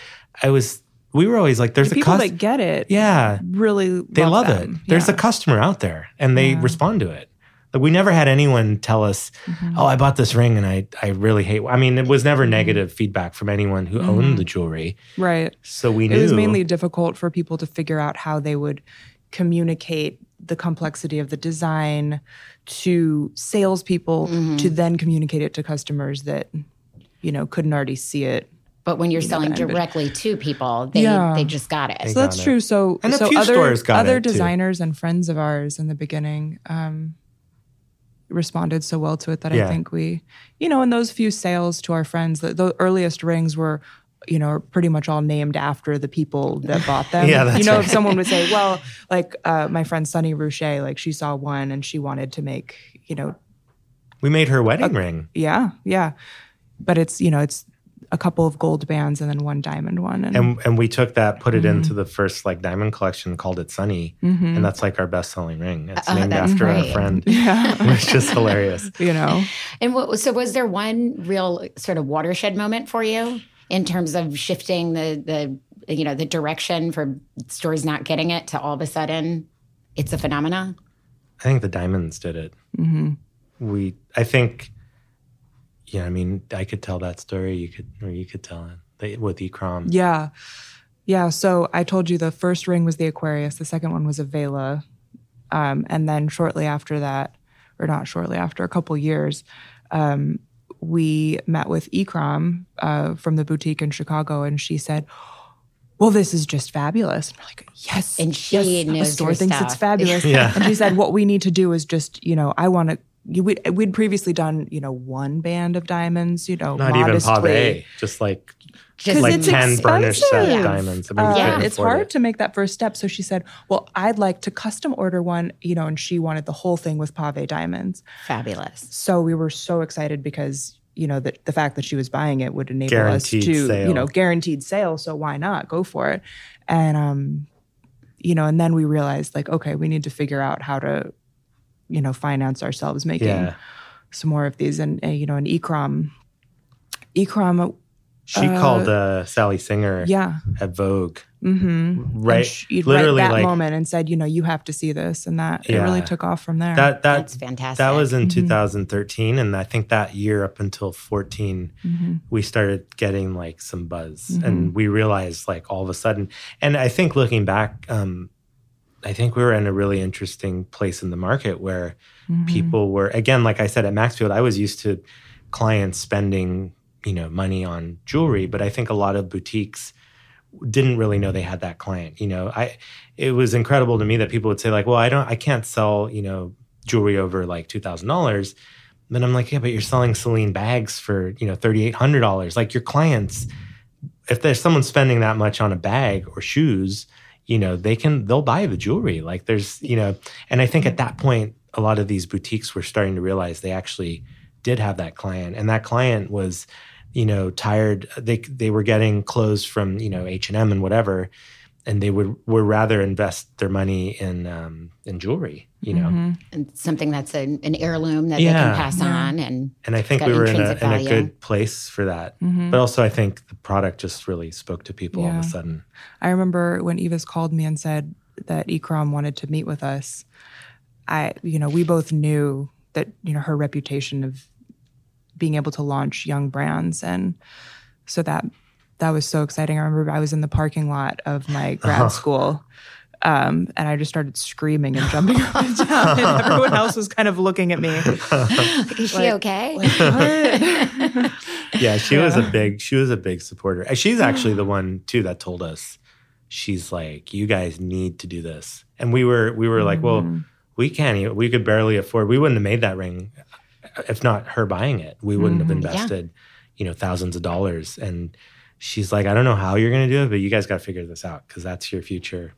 Speaker 2: I was, we were always like, "There's
Speaker 3: The
Speaker 2: a
Speaker 3: people
Speaker 2: cus-
Speaker 3: that get it
Speaker 2: yeah,
Speaker 3: really
Speaker 2: they love, it.
Speaker 3: them.
Speaker 2: There's
Speaker 3: Yeah.
Speaker 2: a customer out there, and they
Speaker 3: Yeah.
Speaker 2: respond to it." Like we never had anyone tell us,
Speaker 3: Mm-hmm.
Speaker 2: "Oh, I bought this ring and I I really hate." I mean, it was never
Speaker 3: Mm-hmm.
Speaker 2: negative feedback from anyone who owned the jewelry.
Speaker 3: right.
Speaker 2: So we knew
Speaker 3: It was mainly difficult for people to figure out how they would communicate the complexity of the design to salespeople
Speaker 1: Mm-hmm.
Speaker 3: to then communicate it to customers that, you know, couldn't already see it.
Speaker 1: But when you're selling
Speaker 3: the end, but-
Speaker 1: directly to people, they
Speaker 3: Yeah.
Speaker 1: they just got it.
Speaker 3: So that's
Speaker 2: it.
Speaker 3: true. So,
Speaker 2: And a
Speaker 3: so
Speaker 2: few
Speaker 3: other,
Speaker 2: stores got
Speaker 3: other
Speaker 2: it, too.
Speaker 3: designers and friends of ours in the beginning um, responded so well to it that
Speaker 2: Yeah.
Speaker 3: I think we, you know, in those few sales to our friends, the, the earliest rings were, you know, pretty much all named after the people that bought them.
Speaker 2: Yeah, that's
Speaker 3: you know,
Speaker 2: right.
Speaker 3: if someone would say, well, like uh, my friend Sunny Rouche, like she saw one and she wanted to make, you know,
Speaker 2: we made her wedding ring.
Speaker 3: yeah, yeah. But it's, you know, it's a couple of gold bands and then one diamond one. And,
Speaker 2: And and we took that, put it
Speaker 3: Mm-hmm.
Speaker 2: into the first like diamond collection, called it Sunny, and that's like our best selling ring. It's
Speaker 1: Oh,
Speaker 2: named after
Speaker 1: great.
Speaker 2: our friend,
Speaker 3: yeah,
Speaker 2: which is hilarious.
Speaker 3: you know.
Speaker 1: And what, so was there one real sort of watershed moment for you in terms of shifting the the you know the direction for stores not getting it to all of a sudden it's a phenomenon?
Speaker 2: I think the diamonds did it.
Speaker 3: Mm-hmm.
Speaker 2: We, I think, yeah. I mean, I could tell that story. You could, or you could tell it with Ikram.
Speaker 3: Yeah. Yeah. So I told you the first ring was the Aquarius, the second one was a Vela. Um, and then shortly after that, or not shortly after, a couple years, um, we met with Ikram uh, from the boutique in Chicago, and she said, well, this is just fabulous. And we're like, yes.
Speaker 1: And she
Speaker 3: yes,
Speaker 1: knows
Speaker 3: a store thinks
Speaker 1: stuff.
Speaker 3: it's fabulous.
Speaker 2: Yeah.
Speaker 3: And she said, what we need to do is just, you know, I want to, we'd, we'd previously done, you know, one band of diamonds, you know,
Speaker 2: Not even
Speaker 3: modestly.
Speaker 2: pave, just like
Speaker 1: Just
Speaker 2: like
Speaker 3: it's
Speaker 2: ten burnished set
Speaker 3: expensive.
Speaker 2: diamonds. I mean, we
Speaker 3: Uh,
Speaker 2: couldn't
Speaker 3: it's hard
Speaker 2: it.
Speaker 3: to make that first step. So she said, "Well, I'd like to custom order one, you know." And she wanted the whole thing with pave diamonds.
Speaker 1: Fabulous.
Speaker 3: So we were so excited because you know that the fact that she was buying it would enable
Speaker 2: Guaranteed
Speaker 3: us to,
Speaker 2: sale.
Speaker 3: you know, guaranteed sale. So why not go for it? And um, you know, and then we realized like, okay, we need to figure out how to, you know, finance ourselves making
Speaker 2: Yeah,
Speaker 3: some more of these. And, and you know, and Ikram, Ikram,
Speaker 2: she called uh, Sally Singer
Speaker 3: yeah,
Speaker 2: at Vogue.
Speaker 3: mm-hmm.
Speaker 2: Right,
Speaker 3: she,
Speaker 2: literally
Speaker 3: right that
Speaker 2: like
Speaker 3: moment and said, you know, you have to see this, and that it really took off from there.
Speaker 2: that. That
Speaker 1: That's fantastic.
Speaker 2: That was in
Speaker 3: Mm-hmm.
Speaker 2: 2013, and I think that year up until 14,
Speaker 3: Mm-hmm.
Speaker 2: we started getting like some buzz, and we realized like all of a sudden. And I think looking back, um, I think we were in a really interesting place in the market where
Speaker 3: Mm-hmm.
Speaker 2: people were again, like I said at Maxfield, I was used to clients spending you know money on jewelry, but I think a lot of boutiques didn't really know they had that client. You know, I it was incredible to me that people would say like, "Well, I don't, I can't sell you know jewelry over like two thousand dollars." Then I'm like, "Yeah, but you're selling Celine bags for you know thirty eight hundred dollars. Like your clients if there's someone spending that much on a bag or shoes, you know, they can they'll buy the jewelry. Like there's, you know, and I think at that point a lot of these boutiques were starting to realize they actually did have that client and that client was you know tired they they were getting clothes from you know H&M and whatever and they would would rather invest their money in um, in jewelry, you know,
Speaker 1: mm-hmm. and something that's a, an heirloom that
Speaker 2: Yeah.
Speaker 1: they can pass
Speaker 3: Yeah.
Speaker 1: on. And
Speaker 2: and I think we were in a, in a good place for that.
Speaker 3: Mhm.
Speaker 2: But also, I think the product just really spoke to people all of a sudden.
Speaker 3: I remember when Yves called me and said that Ikram wanted to meet with us. I, you know, we both knew that you know her reputation of being able to launch young brands, and so that that was so exciting. I remember I was in the parking lot of my grad school. Um, and I just started screaming and jumping up and down, and everyone else was kind of looking at me.
Speaker 1: like, is she
Speaker 3: Like-
Speaker 1: okay?
Speaker 3: What?
Speaker 2: Yeah, she was a big she was a big supporter. And She's actually the one too that told us. She's like, you guys need to do this, and we were we were like, well,
Speaker 3: Mhm.
Speaker 2: we can't. Even, we could barely afford. We wouldn't have made that ring if not her buying it. We wouldn't have
Speaker 3: Mhm.
Speaker 1: Yeah.
Speaker 2: invested, you know, thousands of dollars. And she's like, I don't know how you're going to do it, but you guys got to figure this out because that's your future.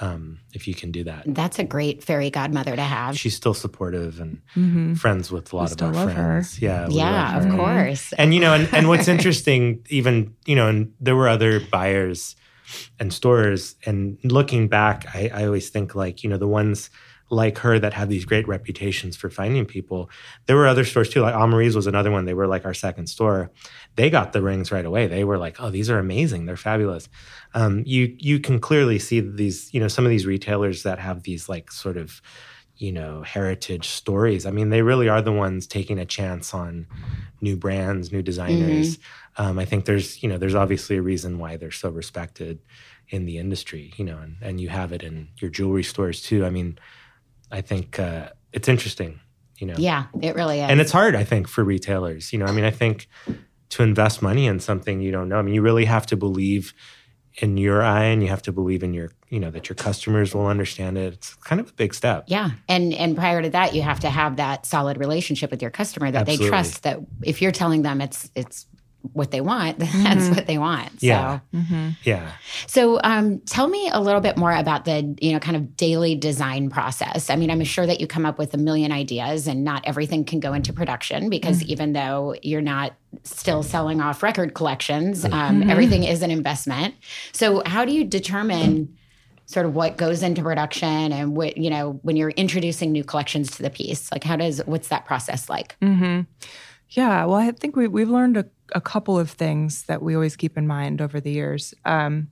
Speaker 2: Um, if you can do that,
Speaker 1: That's a great fairy godmother to have.
Speaker 2: she's still supportive and
Speaker 3: Mhm.
Speaker 2: friends with a lot of
Speaker 3: still
Speaker 2: our
Speaker 3: love her.
Speaker 2: friends. Yeah, we
Speaker 1: yeah, of course.
Speaker 2: And you know, and, and what's interesting, even you know, and there were other buyers and stores. And looking back, I, I always think like you know the ones like her that have these great reputations for finding people. There were other stores too, like Amarie's was another one. They were like our second store. They got the rings right away. They were like, oh, these are amazing. They're fabulous. Um, you you can clearly see these, you know, some of these retailers that have these like sort of you know heritage stories i mean they really are the ones taking a chance on new brands new designers um, i think there's you know there's obviously a reason why they're so respected in the industry you know and, and you have it in your jewelry stores too i mean i think uh, it's interesting you know?
Speaker 1: Yeah, it really is.
Speaker 2: and it's hard i think for retailers you know? I mean i think to invest money in something you don't know i mean you really have to believe in your eye and you have to believe in your you know that your customers will understand it. It's kind of a big step.
Speaker 1: Yeah, and and prior to that, you have to have that solid relationship with your customer that they trust that if you're telling them it's it's what they want, that's what they want. So,
Speaker 2: Yeah.
Speaker 3: Mhm.
Speaker 2: yeah
Speaker 1: so um, tell me a little bit more about the you know kind of daily design process. I mean, I'm sure that you come up with a million ideas, and not everything can go into production because even though you're not still selling off record collections, um, everything is an investment. So, how do you determine? sort of what goes into production and what you know when you're introducing new collections to the piece like how does what's that process like
Speaker 3: hmm Yeah, well, I think we, we've learned a, a couple of things that we always keep in mind over the years. Um,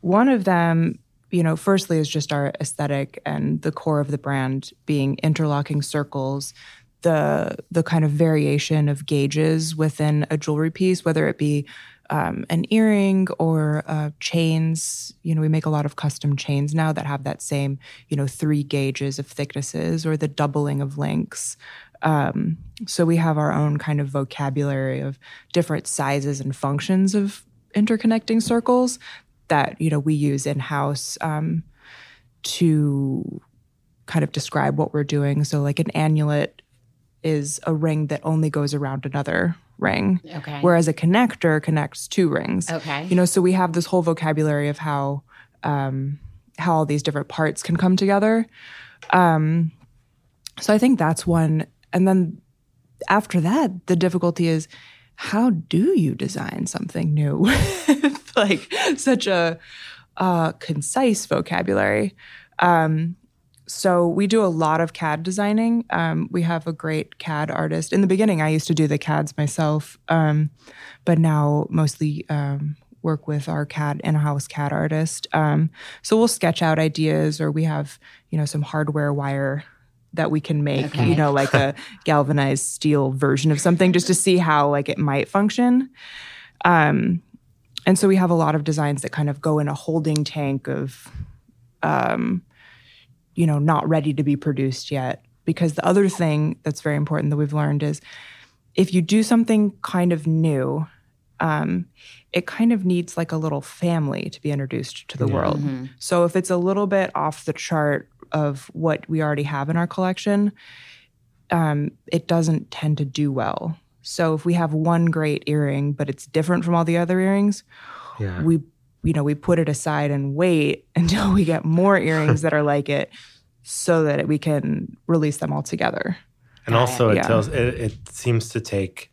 Speaker 3: one of them, you know, firstly is just our aesthetic and the core of the brand being interlocking circles, the the kind of variation of gauges within a jewelry piece, whether it be um, an earring or uh, chains. You know, we make a lot of custom chains now that have that same, you know, three gauges of thicknesses or the doubling of lengths. Um, so we have our own kind of vocabulary of different sizes and functions of interconnecting circles that you know we use in house um, to kind of describe what we're doing. So like an annulet is a ring that only goes around another ring,
Speaker 1: okay
Speaker 3: whereas a connector connects two rings.
Speaker 1: okay
Speaker 3: You know, so we have this whole vocabulary of how um, how all these different parts can come together. Um, so I think that's one. And then after that, the difficulty is how do you design something new with like such a uh, concise vocabulary? Um, so we do a lot of CAD designing. Um, we have a great CAD artist. In the beginning, I used to do the CADs myself, um, but now mostly um, work with our CAD in-house CAD artist. Um, so we'll sketch out ideas, or we have you know some hardware wire that we can make.
Speaker 1: Okay.
Speaker 3: You know, like a galvanized steel version of something, just to see how like it might function. Um, and so we have a lot of designs that kind of go in a holding tank of um, you know, not ready to be produced yet. Because the other thing that's very important that we've learned is if you do something kind of new, um, it kind of needs like a little family to be introduced to the
Speaker 2: Yeah.
Speaker 3: world.
Speaker 1: Mhm.
Speaker 3: So if it's a little bit off the chart of what we already have in our collection, um, it doesn't tend to do well. So if we have one great earring, but it's different from all the other earrings,
Speaker 2: Yeah.
Speaker 3: we you know we put it aside and wait until we get more earrings that are like it, so that we can release them all together.
Speaker 2: and also, it
Speaker 3: Yeah.
Speaker 2: tells. It, it seems to take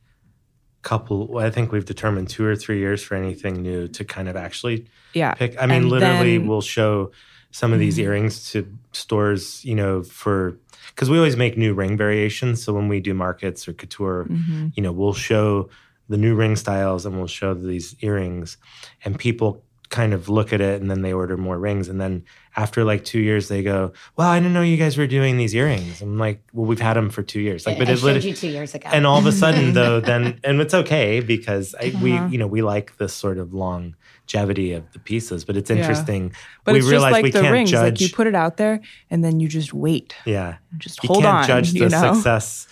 Speaker 2: couple. I think we've determined two or three years for anything new to kind of actually
Speaker 3: Yeah,
Speaker 2: pick. I mean,
Speaker 3: And
Speaker 2: literally,
Speaker 3: then-
Speaker 2: we'll show some of these
Speaker 3: Mhm.
Speaker 2: earrings to stores. You know, for because we always make new ring variations. So when we do markets or couture,
Speaker 3: Mhm.
Speaker 2: you know, we'll show the new ring styles and we'll show these earrings, and people kind of look at it and then they order more rings and then after like two years they go well i didn't know you guys were doing these earrings i'm like well we've had them for two years like
Speaker 1: I
Speaker 2: it
Speaker 1: showed you two years ago.
Speaker 2: and all of a sudden though then and it's okay because I, we
Speaker 3: Uh-huh.
Speaker 2: you know we like this sort of longevity of the pieces but it's
Speaker 3: Yeah.
Speaker 2: interesting
Speaker 3: But
Speaker 2: we
Speaker 3: it's just
Speaker 2: realize
Speaker 3: like
Speaker 2: we
Speaker 3: the
Speaker 2: can't
Speaker 3: rings.
Speaker 2: judge
Speaker 3: Like you put it out there, and then you just wait.
Speaker 2: yeah
Speaker 3: Just
Speaker 2: you
Speaker 3: hold
Speaker 2: can't
Speaker 3: on.
Speaker 2: judge the
Speaker 3: you know?
Speaker 2: success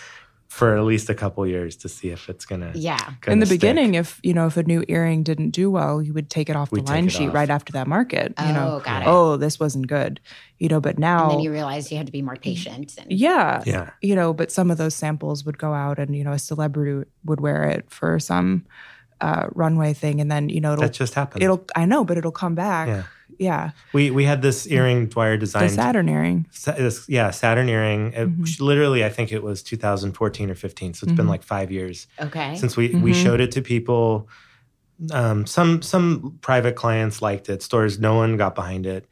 Speaker 2: for at least a couple years to see if it's gonna
Speaker 1: yeah.
Speaker 2: gonna
Speaker 3: in the
Speaker 2: stick.
Speaker 3: beginning, if you know if a new earring didn't do well, you would take it off the
Speaker 2: We'd
Speaker 3: line sheet
Speaker 2: off.
Speaker 3: right after that market. You
Speaker 1: Oh,
Speaker 3: know,
Speaker 1: got it.
Speaker 3: oh, this wasn't good. You know, but now,
Speaker 1: And then you realized you had to be more patient. And
Speaker 3: yeah,
Speaker 2: yeah
Speaker 3: you know, but some of those samples would go out, and you know, a celebrity would wear it for some uh, runway thing, and then you know, it'll
Speaker 2: that just happened
Speaker 3: it'll I know, but it'll come back.
Speaker 2: Yeah.
Speaker 3: Yeah,
Speaker 2: we we had this earring dwyer
Speaker 3: the
Speaker 2: designed
Speaker 3: Saturn earring.
Speaker 2: Sa- this- yeah, Saturn earring. It-
Speaker 3: Mhm.
Speaker 2: literally, I think it was 2014 or 15. So it's been
Speaker 3: Mhm.
Speaker 2: like five years
Speaker 1: okay.
Speaker 2: since we we
Speaker 3: Mhm.
Speaker 2: showed it to people. Um, some some private clients liked it. Stores, no one got behind it.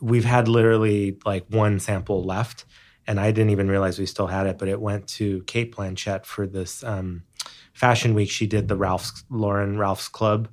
Speaker 2: We've had literally like one sample left, and I didn't even realize we still had it. But it went to Cate Blanchett for this um, fashion week. She did the Ralph's Lauren Ralph's Club.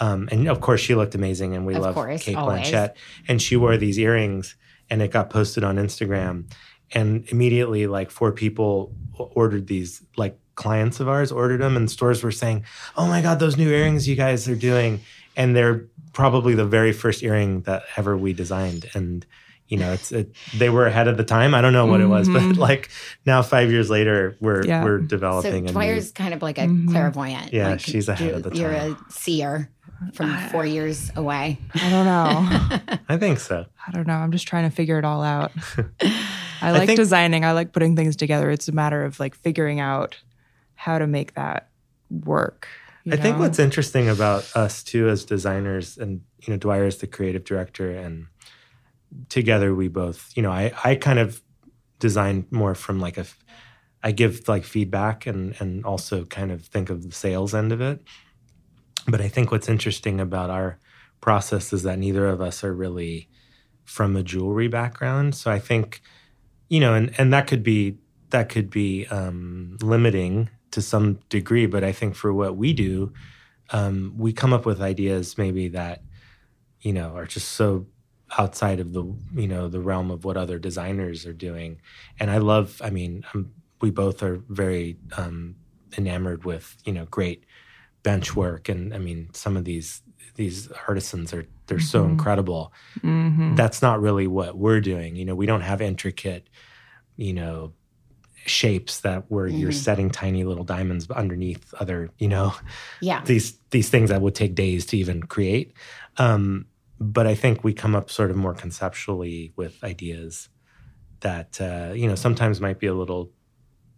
Speaker 2: Um, and of course, she looked amazing, and we
Speaker 1: Of
Speaker 2: love
Speaker 1: course,
Speaker 2: Cate
Speaker 1: always.
Speaker 2: Blanchett. And she wore these earrings, and it got posted on Instagram. And immediately, like four people ordered these, like clients of ours ordered them, and stores were saying, "Oh my god, those new earrings you guys are doing!" And they're probably the very first earring that ever we designed. And you know, it's it, they were ahead of the time. I don't know what it was, but
Speaker 3: Mhm.
Speaker 2: like now, five years later, we're
Speaker 3: Yeah.
Speaker 2: we're
Speaker 1: so
Speaker 2: developing. a new-
Speaker 1: Dwyer's kind of like a
Speaker 3: Mhm.
Speaker 1: clairvoyant.
Speaker 2: Yeah,
Speaker 1: like
Speaker 2: she's ahead
Speaker 1: you-
Speaker 2: of the time.
Speaker 1: You're a seer from uh, four years away.
Speaker 3: I don't know.
Speaker 2: I think so.
Speaker 3: I don't know. I'm just trying to figure it all out. I like
Speaker 2: think-
Speaker 3: designing. I like putting things together. It's a matter of like figuring out how to make that work. you
Speaker 2: I think what's interesting about us too as designers, and you know, Dwyer is the creative director, and together we both, you know, I I kind of design more from like a I give like feedback and and also kind of think of the sales end of it. But I think what's interesting about our process is that neither of us are really from a jewelry background. So I think, you know, and and that could be that could be um, limiting to some degree. But I think for what we do, um, we come up with ideas maybe that you know are just so outside of the you know the realm of what other designers are doing. And I love. I mean, i we both are very um, enamored with you know great bench work, and I mean some of these these artisans are they're so
Speaker 3: Mhm.
Speaker 2: incredible
Speaker 3: Mhm.
Speaker 2: that's not really what we're doing. You know, we don't have intricate, you know, shapes that where you're
Speaker 1: Mhm.
Speaker 2: setting tiny little diamonds underneath other, you know,
Speaker 1: Yeah.
Speaker 2: these these things that would take days to even create. Um, but I think we come up sort of more conceptually with ideas that uh, you know sometimes might be a little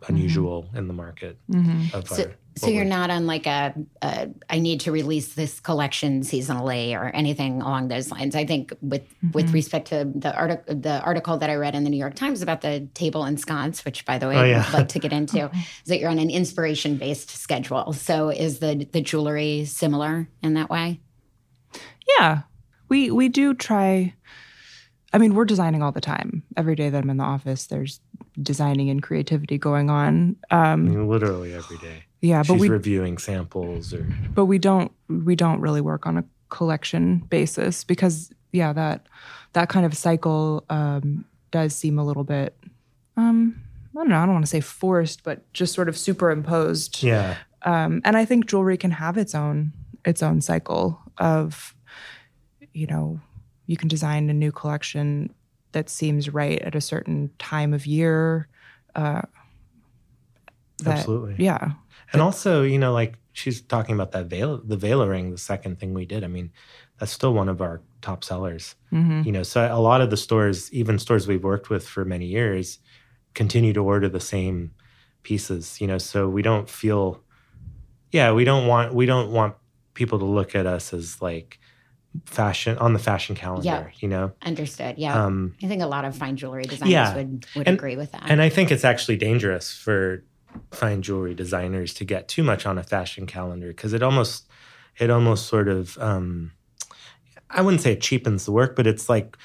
Speaker 2: unusual in the market
Speaker 3: Mhm.
Speaker 2: of
Speaker 1: So,
Speaker 2: our.
Speaker 1: So you're not on like a, a I need to release this collection seasonally or anything along those lines. I think with with
Speaker 3: Mhm.
Speaker 1: respect to the article the article that I read in the New York Times about the table and sconce, which by the way
Speaker 2: Oh, yeah.
Speaker 1: I'd like to get into, is that you're on an inspiration based schedule. So is the the jewelry similar in that way?
Speaker 3: Yeah, we we do try. I mean, we're designing all the time. Every day that I'm in the office, there's designing and creativity going on.
Speaker 2: I
Speaker 3: Um,
Speaker 2: mean, literally every day.
Speaker 3: Yeah, but
Speaker 2: She's
Speaker 3: we
Speaker 2: reviewing samples or
Speaker 3: but we don't we don't really work on a collection basis because yeah that that kind of cycle um, does seem a little bit um, I don't know I don't want to say forced but just sort of superimposed
Speaker 2: yeah.
Speaker 3: um, and I think jewelry can have its own its own cycle of you know you can design a new collection that seems right at a certain time of year uh, that,
Speaker 2: Absolutely.
Speaker 3: yeah
Speaker 2: And also, you know, like she's talking about that veil, the Vela ring, the second thing we did. I mean, that's still one of our top sellers.
Speaker 3: hmm
Speaker 2: You know, so a lot of the stores, even stores we've worked with for many years, continue to order the same pieces. You know, so we don't feel yeah, we don't want we don't want people to look at us as like fashion on the fashion calendar.
Speaker 1: Yeah.
Speaker 2: You know.
Speaker 1: Understood. Yeah.
Speaker 2: Um,
Speaker 1: I think a lot of fine jewelry designers
Speaker 2: Yeah.
Speaker 1: would, would
Speaker 2: And-
Speaker 1: agree with that.
Speaker 2: And I think it's actually dangerous for fine jewelry designers to get too much on a fashion calendar because it almost it almost sort of um, I wouldn't say it cheapens the work, but it's like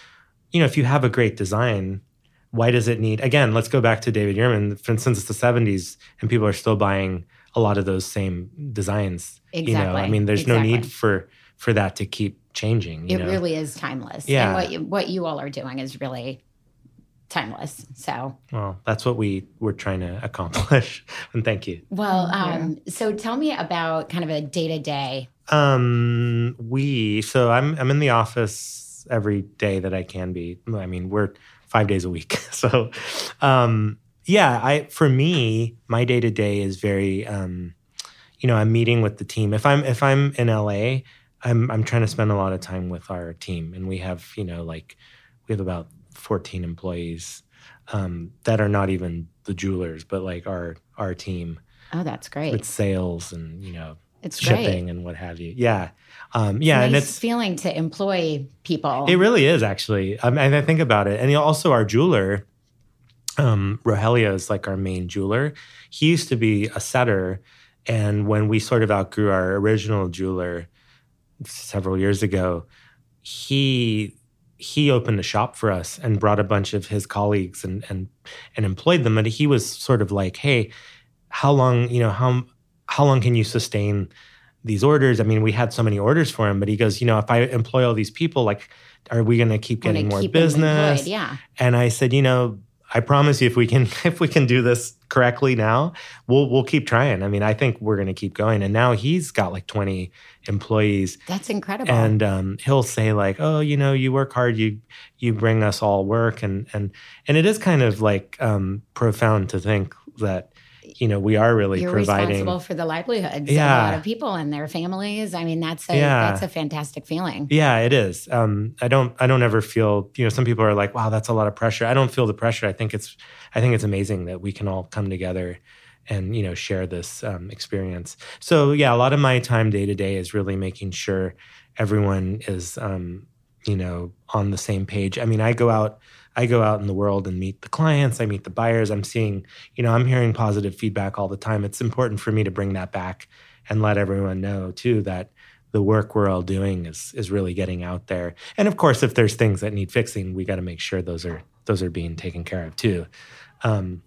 Speaker 2: you know if you have a great design, why does it need again? Let's go back to David Yurman. For instance, it's the '70s and people are still buying a lot of those same designs. You know, I mean, there's no need for for that to keep changing. You
Speaker 1: it
Speaker 2: know?
Speaker 1: really is timeless.
Speaker 2: Yeah.
Speaker 1: And what you, what you all are doing is really timeless. So,
Speaker 2: well, that's what we were trying to accomplish. and thank you.
Speaker 1: well,
Speaker 3: Yeah.
Speaker 1: um, so tell me about kind of a day to day.
Speaker 2: Um, we so I'm I'm in the office every day that I can be. I mean, we're five days a week. So, um, yeah, I for me, my day to day is very, um, you know, I'm meeting with the team. If I'm if I'm in LA, I'm I'm trying to spend a lot of time with our team, and we have you know like we have about 14 employees um, that are not even the jewelers, but like our our team
Speaker 1: Oh, that's great.
Speaker 2: with sales and you know
Speaker 1: it's
Speaker 2: shipping
Speaker 1: great.
Speaker 2: and what have you. Yeah, um, yeah, and
Speaker 1: nice
Speaker 2: it's
Speaker 1: feeling to employ people.
Speaker 2: it really is actually. I, mean, I think about it, and also our jeweler, um, Rogelio is like our main jeweler. He used to be a setter, and when we sort of outgrew our original jeweler several years ago, he he opened a shop for us and brought a bunch of his colleagues and and and employed them. And he was sort of like, hey, how long you know how how long can you sustain these orders? I mean, we had so many orders for him, but he goes, you know, if I employ all these people, like, are we going to keep getting more business?
Speaker 1: employed, Yeah.
Speaker 2: And I said, you know, I promise you, if we can, if we can do this correctly now, we'll we'll keep trying. I mean, I think we're going to keep going. And now he's got like twenty employees,
Speaker 1: That's incredible.
Speaker 2: and um, he'll say like, "Oh, you know, you work hard. You you bring us all work." And and and it is kind of like um, profound to think that you know we are really
Speaker 1: You're
Speaker 2: providing.
Speaker 1: responsible for the livelihoods
Speaker 2: Yeah.
Speaker 1: of a lot of people and their families. I mean, that's a
Speaker 2: Yeah.
Speaker 1: that's a fantastic feeling.
Speaker 2: Yeah, it is. Um, I don't. I don't ever feel. You know, some people are like, "Wow, that's a lot of pressure." I don't feel the pressure. I think it's. I think it's amazing that we can all come together, and you know, share this um, experience. So yeah, a lot of my time day to day is really making sure everyone is, um, you know, on the same page. I mean, I go out. I go out in the world and meet the clients. I meet the buyers. I'm seeing. You know, I'm hearing positive feedback all the time. It's important for me to bring that back and let everyone know too that the work we're all doing is is really getting out there. And of course, if there's things that need fixing, we got to make sure those are those are being taken care of too. Um,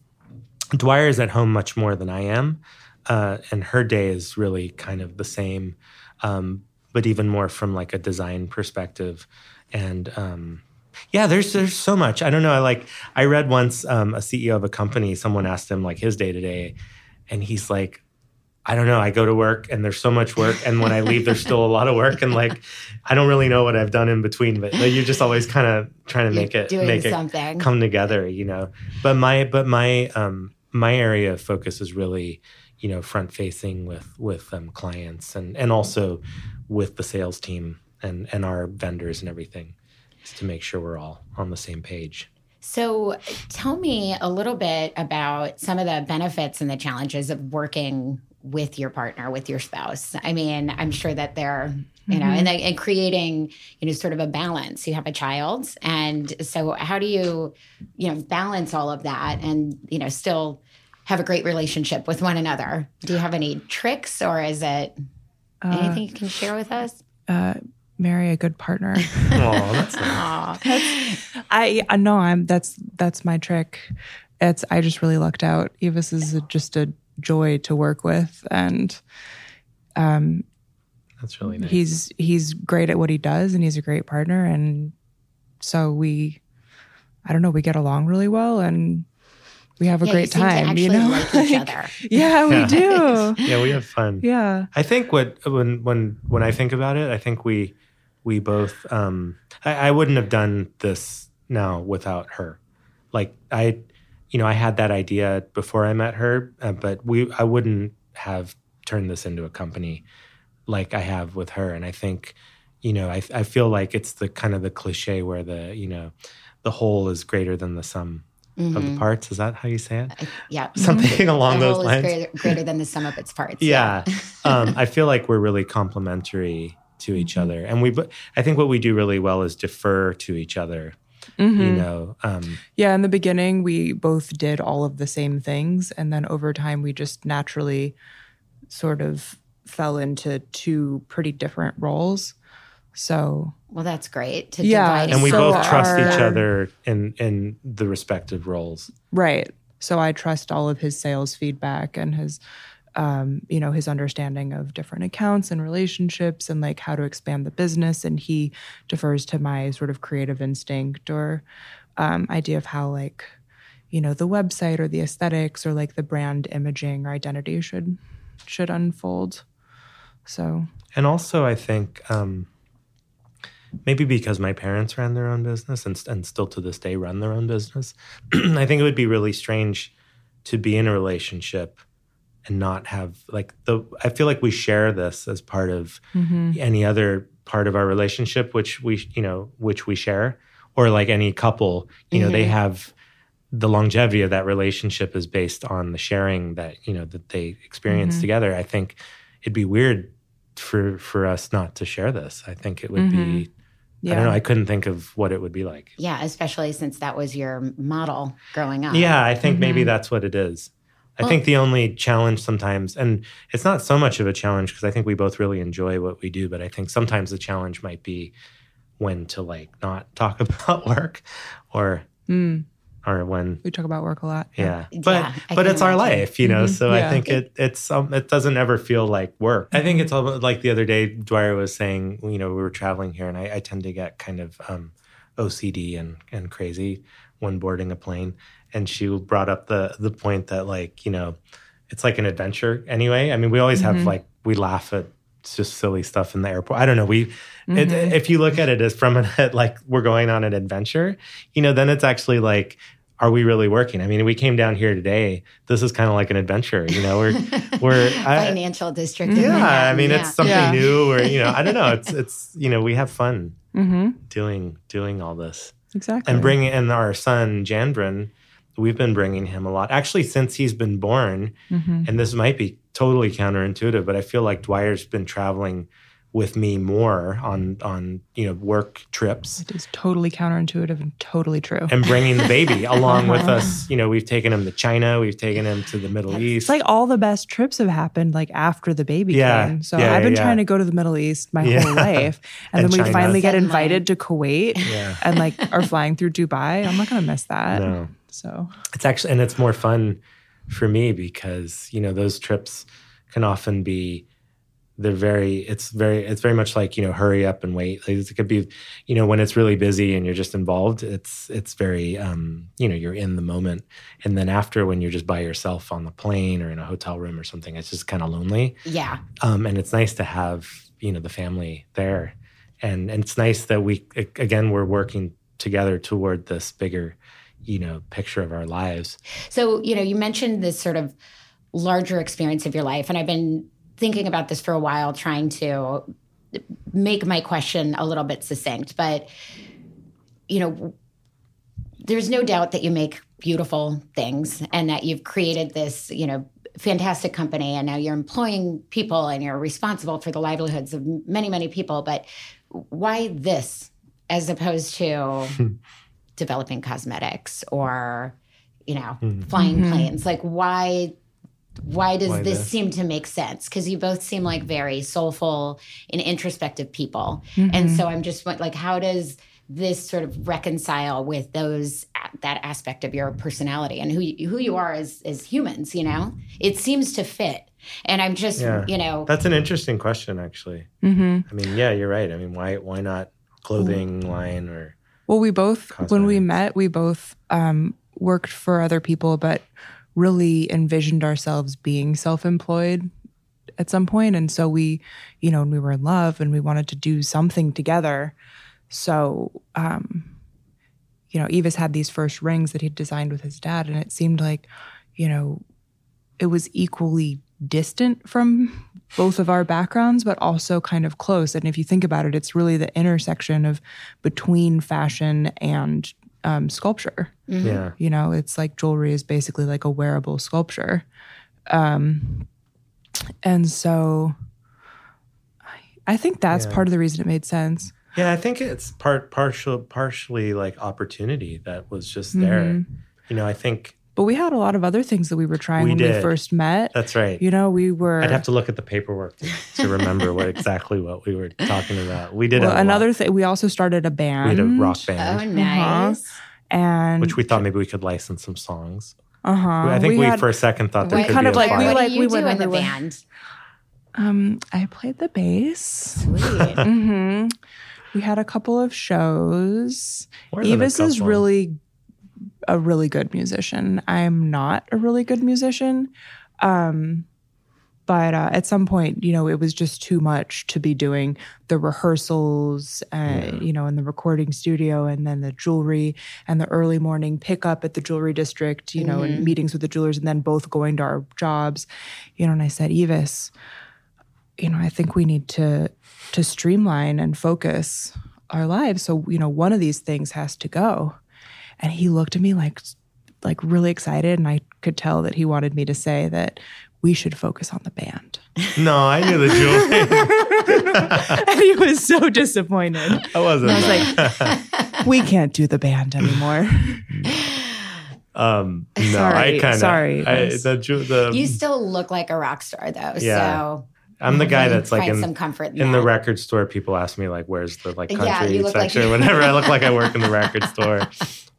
Speaker 2: Dwyer is at home much more than I am, uh, and her day is really kind of the same, um, but even more from like a design perspective. And um, yeah, there's there's so much. I don't know. I like I read once um, a CEO of a company. Someone asked him like his day to day, and he's like, I don't know. I go to work and there's so much work, and when I leave, there's still a lot of work, and like I don't really know what I've done in between. But like, you're just always kind of trying to
Speaker 1: You're
Speaker 2: make it
Speaker 1: doing
Speaker 2: make it come together, you know. But my but my um my area of focus is really you know front facing with with um, clients and and also with the sales team and and our vendors and everything to make sure we're all on the same page.
Speaker 1: So, tell me a little bit about some of the benefits and the challenges of working with your partner, with your spouse. I mean, I'm sure that they're, you know, and, and creating, you know, sort of a balance. You have a child, and so how do you, you know, balance all of that and you know still have a great relationship with one another? Do you have any tricks, or is it anything you can share with us?
Speaker 3: Uh, marry a good partner.
Speaker 2: Oh, that's nice.
Speaker 1: Aw.
Speaker 3: I I know I'm that's that's my trick. It's I just really lucked out. Yves is a, just a joy to work with, and um,
Speaker 2: that's really nice.
Speaker 3: he's he's great at what he does, and he's a great partner, and so we, I don't know, we get along really well, and we have a
Speaker 1: Yeah,
Speaker 3: great
Speaker 1: seem
Speaker 3: time. You know,
Speaker 1: like each other.
Speaker 3: yeah, we
Speaker 2: Yeah.
Speaker 3: do.
Speaker 2: yeah, we have fun.
Speaker 3: Yeah,
Speaker 2: I think what when when when I think about it, I think we we both um I, I wouldn't have done this now without her. Like I you know, I had that idea before I met her, uh, but we I wouldn't have turned this into a company like I have with her and I think you know, I I feel like it's the kind of the cliche where the, you know, the whole is greater than the sum of the parts. Is that how you say it?
Speaker 1: Yeah.
Speaker 2: Something along
Speaker 1: the
Speaker 2: those
Speaker 1: whole
Speaker 2: lines.
Speaker 1: is greater, greater than the sum of its parts.
Speaker 2: yeah um, i feel like we're really complementary to each other and we i think what we do really well is defer to each other
Speaker 1: Mm-hmm.
Speaker 2: you know um,
Speaker 3: Yeah, in the beginning, we both did all of the same things. And then over time, we just naturally sort of fell into two pretty different roles. So,
Speaker 1: Well, that's great to
Speaker 3: Yeah,
Speaker 1: divide.
Speaker 2: and we
Speaker 3: So
Speaker 2: both trust each other in in the respective roles
Speaker 3: right. So I trust all of his sales feedback and his, um, you know, his understanding of different accounts and relationships and like how to expand the business. And he defers to my sort of creative instinct or um, idea of how like, you know, the website or the aesthetics or like the brand imaging or identity should should unfold. So
Speaker 2: and also i think um, maybe because my parents ran their own business and, and still to this day run their own business i think it would be really strange to be in a relationship and not have like the i feel like we share this as part of mm-hmm. any other part of our relationship which we you know which we share or like any couple you know they have the longevity of that relationship is based on the sharing that you know that they experience mm-hmm. together. I think it'd be weird for for us not to share this. I think it would be mm-hmm. i don't know i couldn't think of what it would be like.
Speaker 1: Yeah, especially since that was your model growing up.
Speaker 2: yeah, I think maybe that's what it is. I think the only challenge sometimes, and it's not so much of a challenge because I think we both really enjoy what we do, but I think sometimes the challenge might be when to like not talk about work or or when
Speaker 3: we talk about work a lot.
Speaker 2: yeah. But
Speaker 1: Yeah, I
Speaker 2: but
Speaker 1: can
Speaker 2: it's our life, you know. So I think it it's um, it doesn't ever feel like work. I think it's all like the other day Dwyer was saying, you know, we were traveling here and I, I tend to get kind of um OCD and and crazy when boarding a plane. And she brought up the the point that like, you know, it's like an adventure anyway. I mean, we always have like we laugh at just silly stuff in the airport. I don't know. We, it, if you look at it as from an, like we're going on an adventure, you know, then it's actually like, are we really working? I mean, we came down here today. This is kind of like an adventure. You know, we're we're I,
Speaker 1: Financial district. in
Speaker 2: yeah. I mean,
Speaker 1: yeah.
Speaker 2: it's something
Speaker 3: Yeah.
Speaker 2: new, or you know, I don't know. It's it's you know, we have fun
Speaker 3: Mm-hmm.
Speaker 2: doing doing all this
Speaker 3: Exactly.
Speaker 2: and bringing and our son Janbrin, we've been bringing him a lot actually since he's been born.
Speaker 3: Mm-hmm.
Speaker 2: And this might be totally counterintuitive, but I feel like Dwyer's been traveling with me more on on you know work trips
Speaker 3: It is totally counterintuitive and totally true.
Speaker 2: and bringing the baby along with us. You know, we've taken him to China, we've taken him to the Middle
Speaker 3: It's
Speaker 2: East.
Speaker 3: like all the best trips have happened like after the baby
Speaker 2: Yeah.
Speaker 3: came. So
Speaker 2: Yeah,
Speaker 3: I've been
Speaker 2: yeah,
Speaker 3: trying to go to the Middle East my
Speaker 2: Yeah.
Speaker 3: whole life. And,
Speaker 2: And
Speaker 3: then we finally get invited to Kuwait
Speaker 2: Yeah.
Speaker 3: and like are flying through Dubai. I'm not gonna miss that.
Speaker 2: No.
Speaker 3: So.
Speaker 2: It's actually and it's more fun for me because you know those trips can often be they're very it's very it's very much like you know hurry up and wait. Like, it could be you know when it's really busy and you're just involved it's it's very um you know you're in the moment. And then after when you're just by yourself on the plane or in a hotel room or something it's just kind of lonely.
Speaker 1: Yeah.
Speaker 2: um, and it's nice to have you know the family there. And and it's nice that we again we're working together toward this bigger you know picture of our lives
Speaker 1: So, you know, you mentioned this sort of larger experience of your life, and I've been thinking about this for a while, trying to make my question a little bit succinct. But, you know, there's no doubt that you make beautiful things and that you've created this, you know, fantastic company and now you're employing people and you're responsible for the livelihoods of many, many people. But why this as opposed to developing cosmetics or, you know, hmm. flying mm-hmm. planes? Like why why does
Speaker 2: Why
Speaker 1: this,
Speaker 2: this?
Speaker 1: seem to make sense? Because you both seem like very soulful and introspective people. And mm-hmm. so I'm just like, how does this sort of reconcile with those that aspect of your personality and who you, who you are as as humans? You know, it seems to fit. And I'm just,
Speaker 2: Yeah.
Speaker 1: you know,
Speaker 2: That's an interesting question, actually.
Speaker 3: Mm-hmm.
Speaker 2: I mean, yeah, you're right. I mean, why why not clothing line or
Speaker 3: Well, we both, when we met, we both um, worked for other people, but really envisioned ourselves being self employed at some point. And so we, you know, and we were in love and we wanted to do something together. So, um, you know, Yves had these first rings that he'd designed with his dad, and it seemed like, you know, it was equally distant from both of our backgrounds, but also kind of close. And if you think about it, it's really the intersection of between fashion and um, sculpture.
Speaker 2: Yeah.
Speaker 3: You know, it's like jewelry is basically like a wearable sculpture. Um, and so I, I think that's
Speaker 2: Yeah.
Speaker 3: part of the reason it made sense.
Speaker 2: Yeah, I think it's part partial partially like opportunity that was just there.
Speaker 3: Mm-hmm.
Speaker 2: You know, I think
Speaker 3: But we had a lot of other things that we were trying
Speaker 2: We
Speaker 3: when we first met.
Speaker 2: that's right.
Speaker 3: you know, we were
Speaker 2: I'd have to look at the paperwork to, to remember what exactly what we were talking about. We did
Speaker 3: well,
Speaker 2: a
Speaker 3: another thing. We also started a band.
Speaker 2: we had a rock band.
Speaker 1: Oh,
Speaker 2: band,
Speaker 1: nice.
Speaker 3: and
Speaker 2: which we thought maybe we could license some songs.
Speaker 3: uh huh.
Speaker 2: I think we, for a second thought there
Speaker 1: What-
Speaker 2: could
Speaker 3: kind
Speaker 2: be
Speaker 3: of like- we
Speaker 1: what
Speaker 3: like- we
Speaker 1: do
Speaker 3: went
Speaker 1: in the
Speaker 3: everywhere.
Speaker 1: band?
Speaker 3: um, I played the bass.
Speaker 1: Sweet.
Speaker 3: hmm We had a couple of shows.
Speaker 2: More
Speaker 3: Yves is really a really good musician. I'm not a really good musician. Um, but uh, at some point, you know, it was just too much to be doing the rehearsals, uh, you know, in the recording studio, and then the jewelry and the early morning pickup at the jewelry district, you know, and meetings with the jewelers, and then both going to our jobs, you know. And I said, Yves, you know, I think we need to to streamline and focus our lives. So, you know, one of these things has to go. And he looked at me like like really excited and I could tell that he wanted me to say that we should focus on the band.
Speaker 2: No, I knew the joke.
Speaker 3: and he was so disappointed.
Speaker 2: I wasn't.
Speaker 3: I was
Speaker 2: that.
Speaker 3: like, we can't do the band anymore.
Speaker 2: um, no, I
Speaker 3: Sorry,
Speaker 2: kind of.
Speaker 3: sorry,
Speaker 2: I, the, the,
Speaker 1: You still look like a rock star, though.
Speaker 2: Yeah.
Speaker 1: So
Speaker 2: I'm the guy that's like
Speaker 1: find
Speaker 2: in,
Speaker 1: some comfort in,
Speaker 2: in the record store. People ask me like, "Where's the like country
Speaker 1: you look like-
Speaker 2: section?" or whatever. I look like I work in the record store,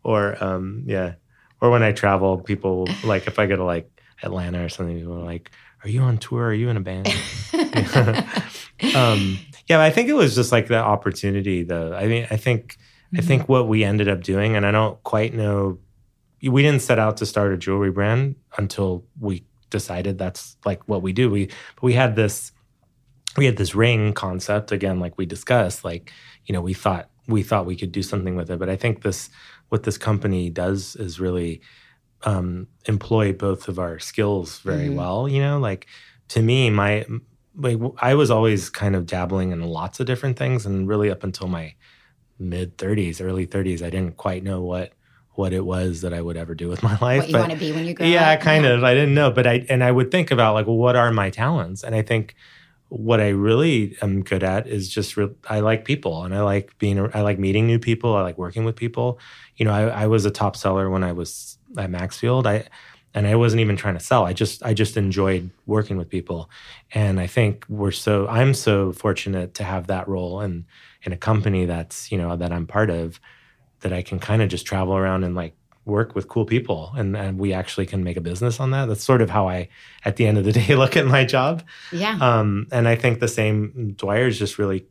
Speaker 2: or um, yeah, or when I travel, people like if I go to like Atlanta or something, people are like, "Are you on tour? Are you in a band?" um, yeah, I think it was just like the opportunity, though. I mean, I think I think what we ended up doing, and I don't quite know, we didn't set out to start a jewelry brand until we decided that's like what we do. We but we had this we had this ring concept again, like we discussed. Like you know, we thought we thought we could do something with it, but I think this what this company does is really um, employ both of our skills very well. You know, like to me, my like I was always kind of dabbling in lots of different things, and really up until my mid 30s, early 30s, I didn't quite know what what it was that I would ever do with my life.
Speaker 1: what you
Speaker 2: but-
Speaker 1: want to be when you grow
Speaker 2: yeah,
Speaker 1: up.
Speaker 2: kind of. I didn't know, but I and I would think about like, well, what are my talents? And I think what I really am good at is just re- I like people, and I like being. I like meeting new people. I like working with people. You know, I, I was a top seller when I was at Maxfield. I and I wasn't even trying to sell. I just I just enjoyed working with people, and I think we're so I'm so fortunate to have that role and in a company that's you know that I'm part of that I can kind of just travel around and like work with cool people and, and we actually can make a business on that. That's sort of how I, at the end of the day, look at my job.
Speaker 1: Yeah.
Speaker 2: Um, and I think the same dwyer is just really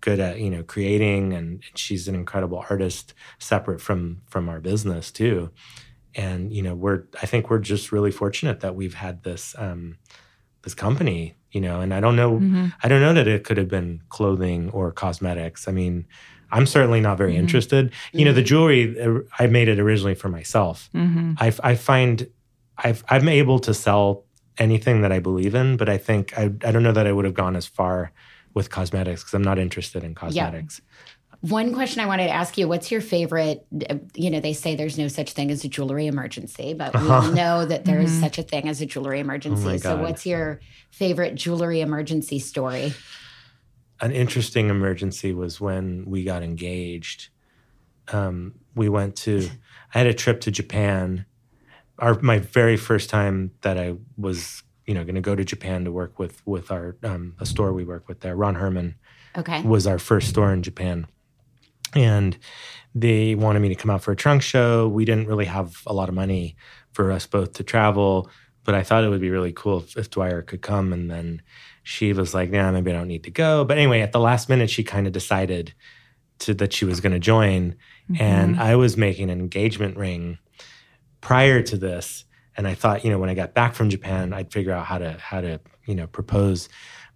Speaker 2: good at, you know, creating and she's an incredible artist separate from, from our business too. And, you know, we're, I think we're just really fortunate that we've had this, um, this company, you know, and I don't know,
Speaker 3: Mm-hmm.
Speaker 2: I don't know that it could have been clothing or cosmetics. I mean, I'm certainly not very interested. You know, the jewelry, uh, I made it originally for myself.
Speaker 3: Mm-hmm.
Speaker 2: I, I find I've, I'm able to sell anything that I believe in, but I think I, I don't know that I would have gone as far with cosmetics because I'm not interested in cosmetics.
Speaker 1: One question I wanted to ask you: What's your favorite? You know, they say there's no such thing as a jewelry emergency, but we all know that there is such a thing as a jewelry emergency.
Speaker 2: Uh-huh. Oh
Speaker 1: so, what's your favorite jewelry emergency story?
Speaker 2: An interesting emergency was when we got engaged. Um, we went to, I had a trip to Japan. Our my very first time that I was, you know, going to go to Japan to work with with our um, a store we work with there. Ron Herman
Speaker 1: Okay.
Speaker 2: was our first store in Japan. And they wanted me to come out for a trunk show. We didn't really have a lot of money for us both to travel, but I thought it would be really cool if, if Dwyer could come. And then she was like, "Yeah, maybe I don't need to go." But anyway, at the last minute, she kind of decided to that she was going to join, mm-hmm. and I was making an engagement ring prior to this, and I thought, you know, when I got back from Japan, I'd figure out how to how to you know propose.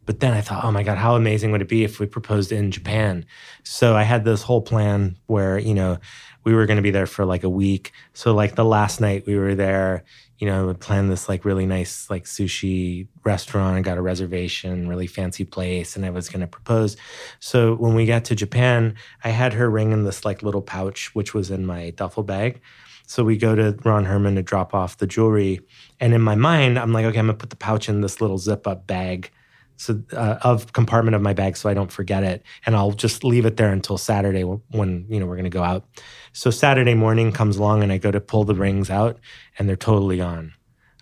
Speaker 2: But then I thought, oh my God, how amazing would it be if we proposed in Japan? So I had this whole plan where, you know, we were going to be there for like a week. So like the last night we were there, you know, planned this like really nice like sushi restaurant and got a reservation, really fancy place, and I was going to propose. So when we got to Japan, I had her ring in this like little pouch, which was in my duffel bag. So we go to Ron Herman to drop off the jewelry, and in my mind, I'm like, okay, I'm gonna put the pouch in this little zip up bag, so uh, of compartment of my bag, so I don't forget it, and I'll just leave it there until Saturday when you know we're gonna go out. So Saturday morning comes along, and I go to pull the rings out, and they're totally gone.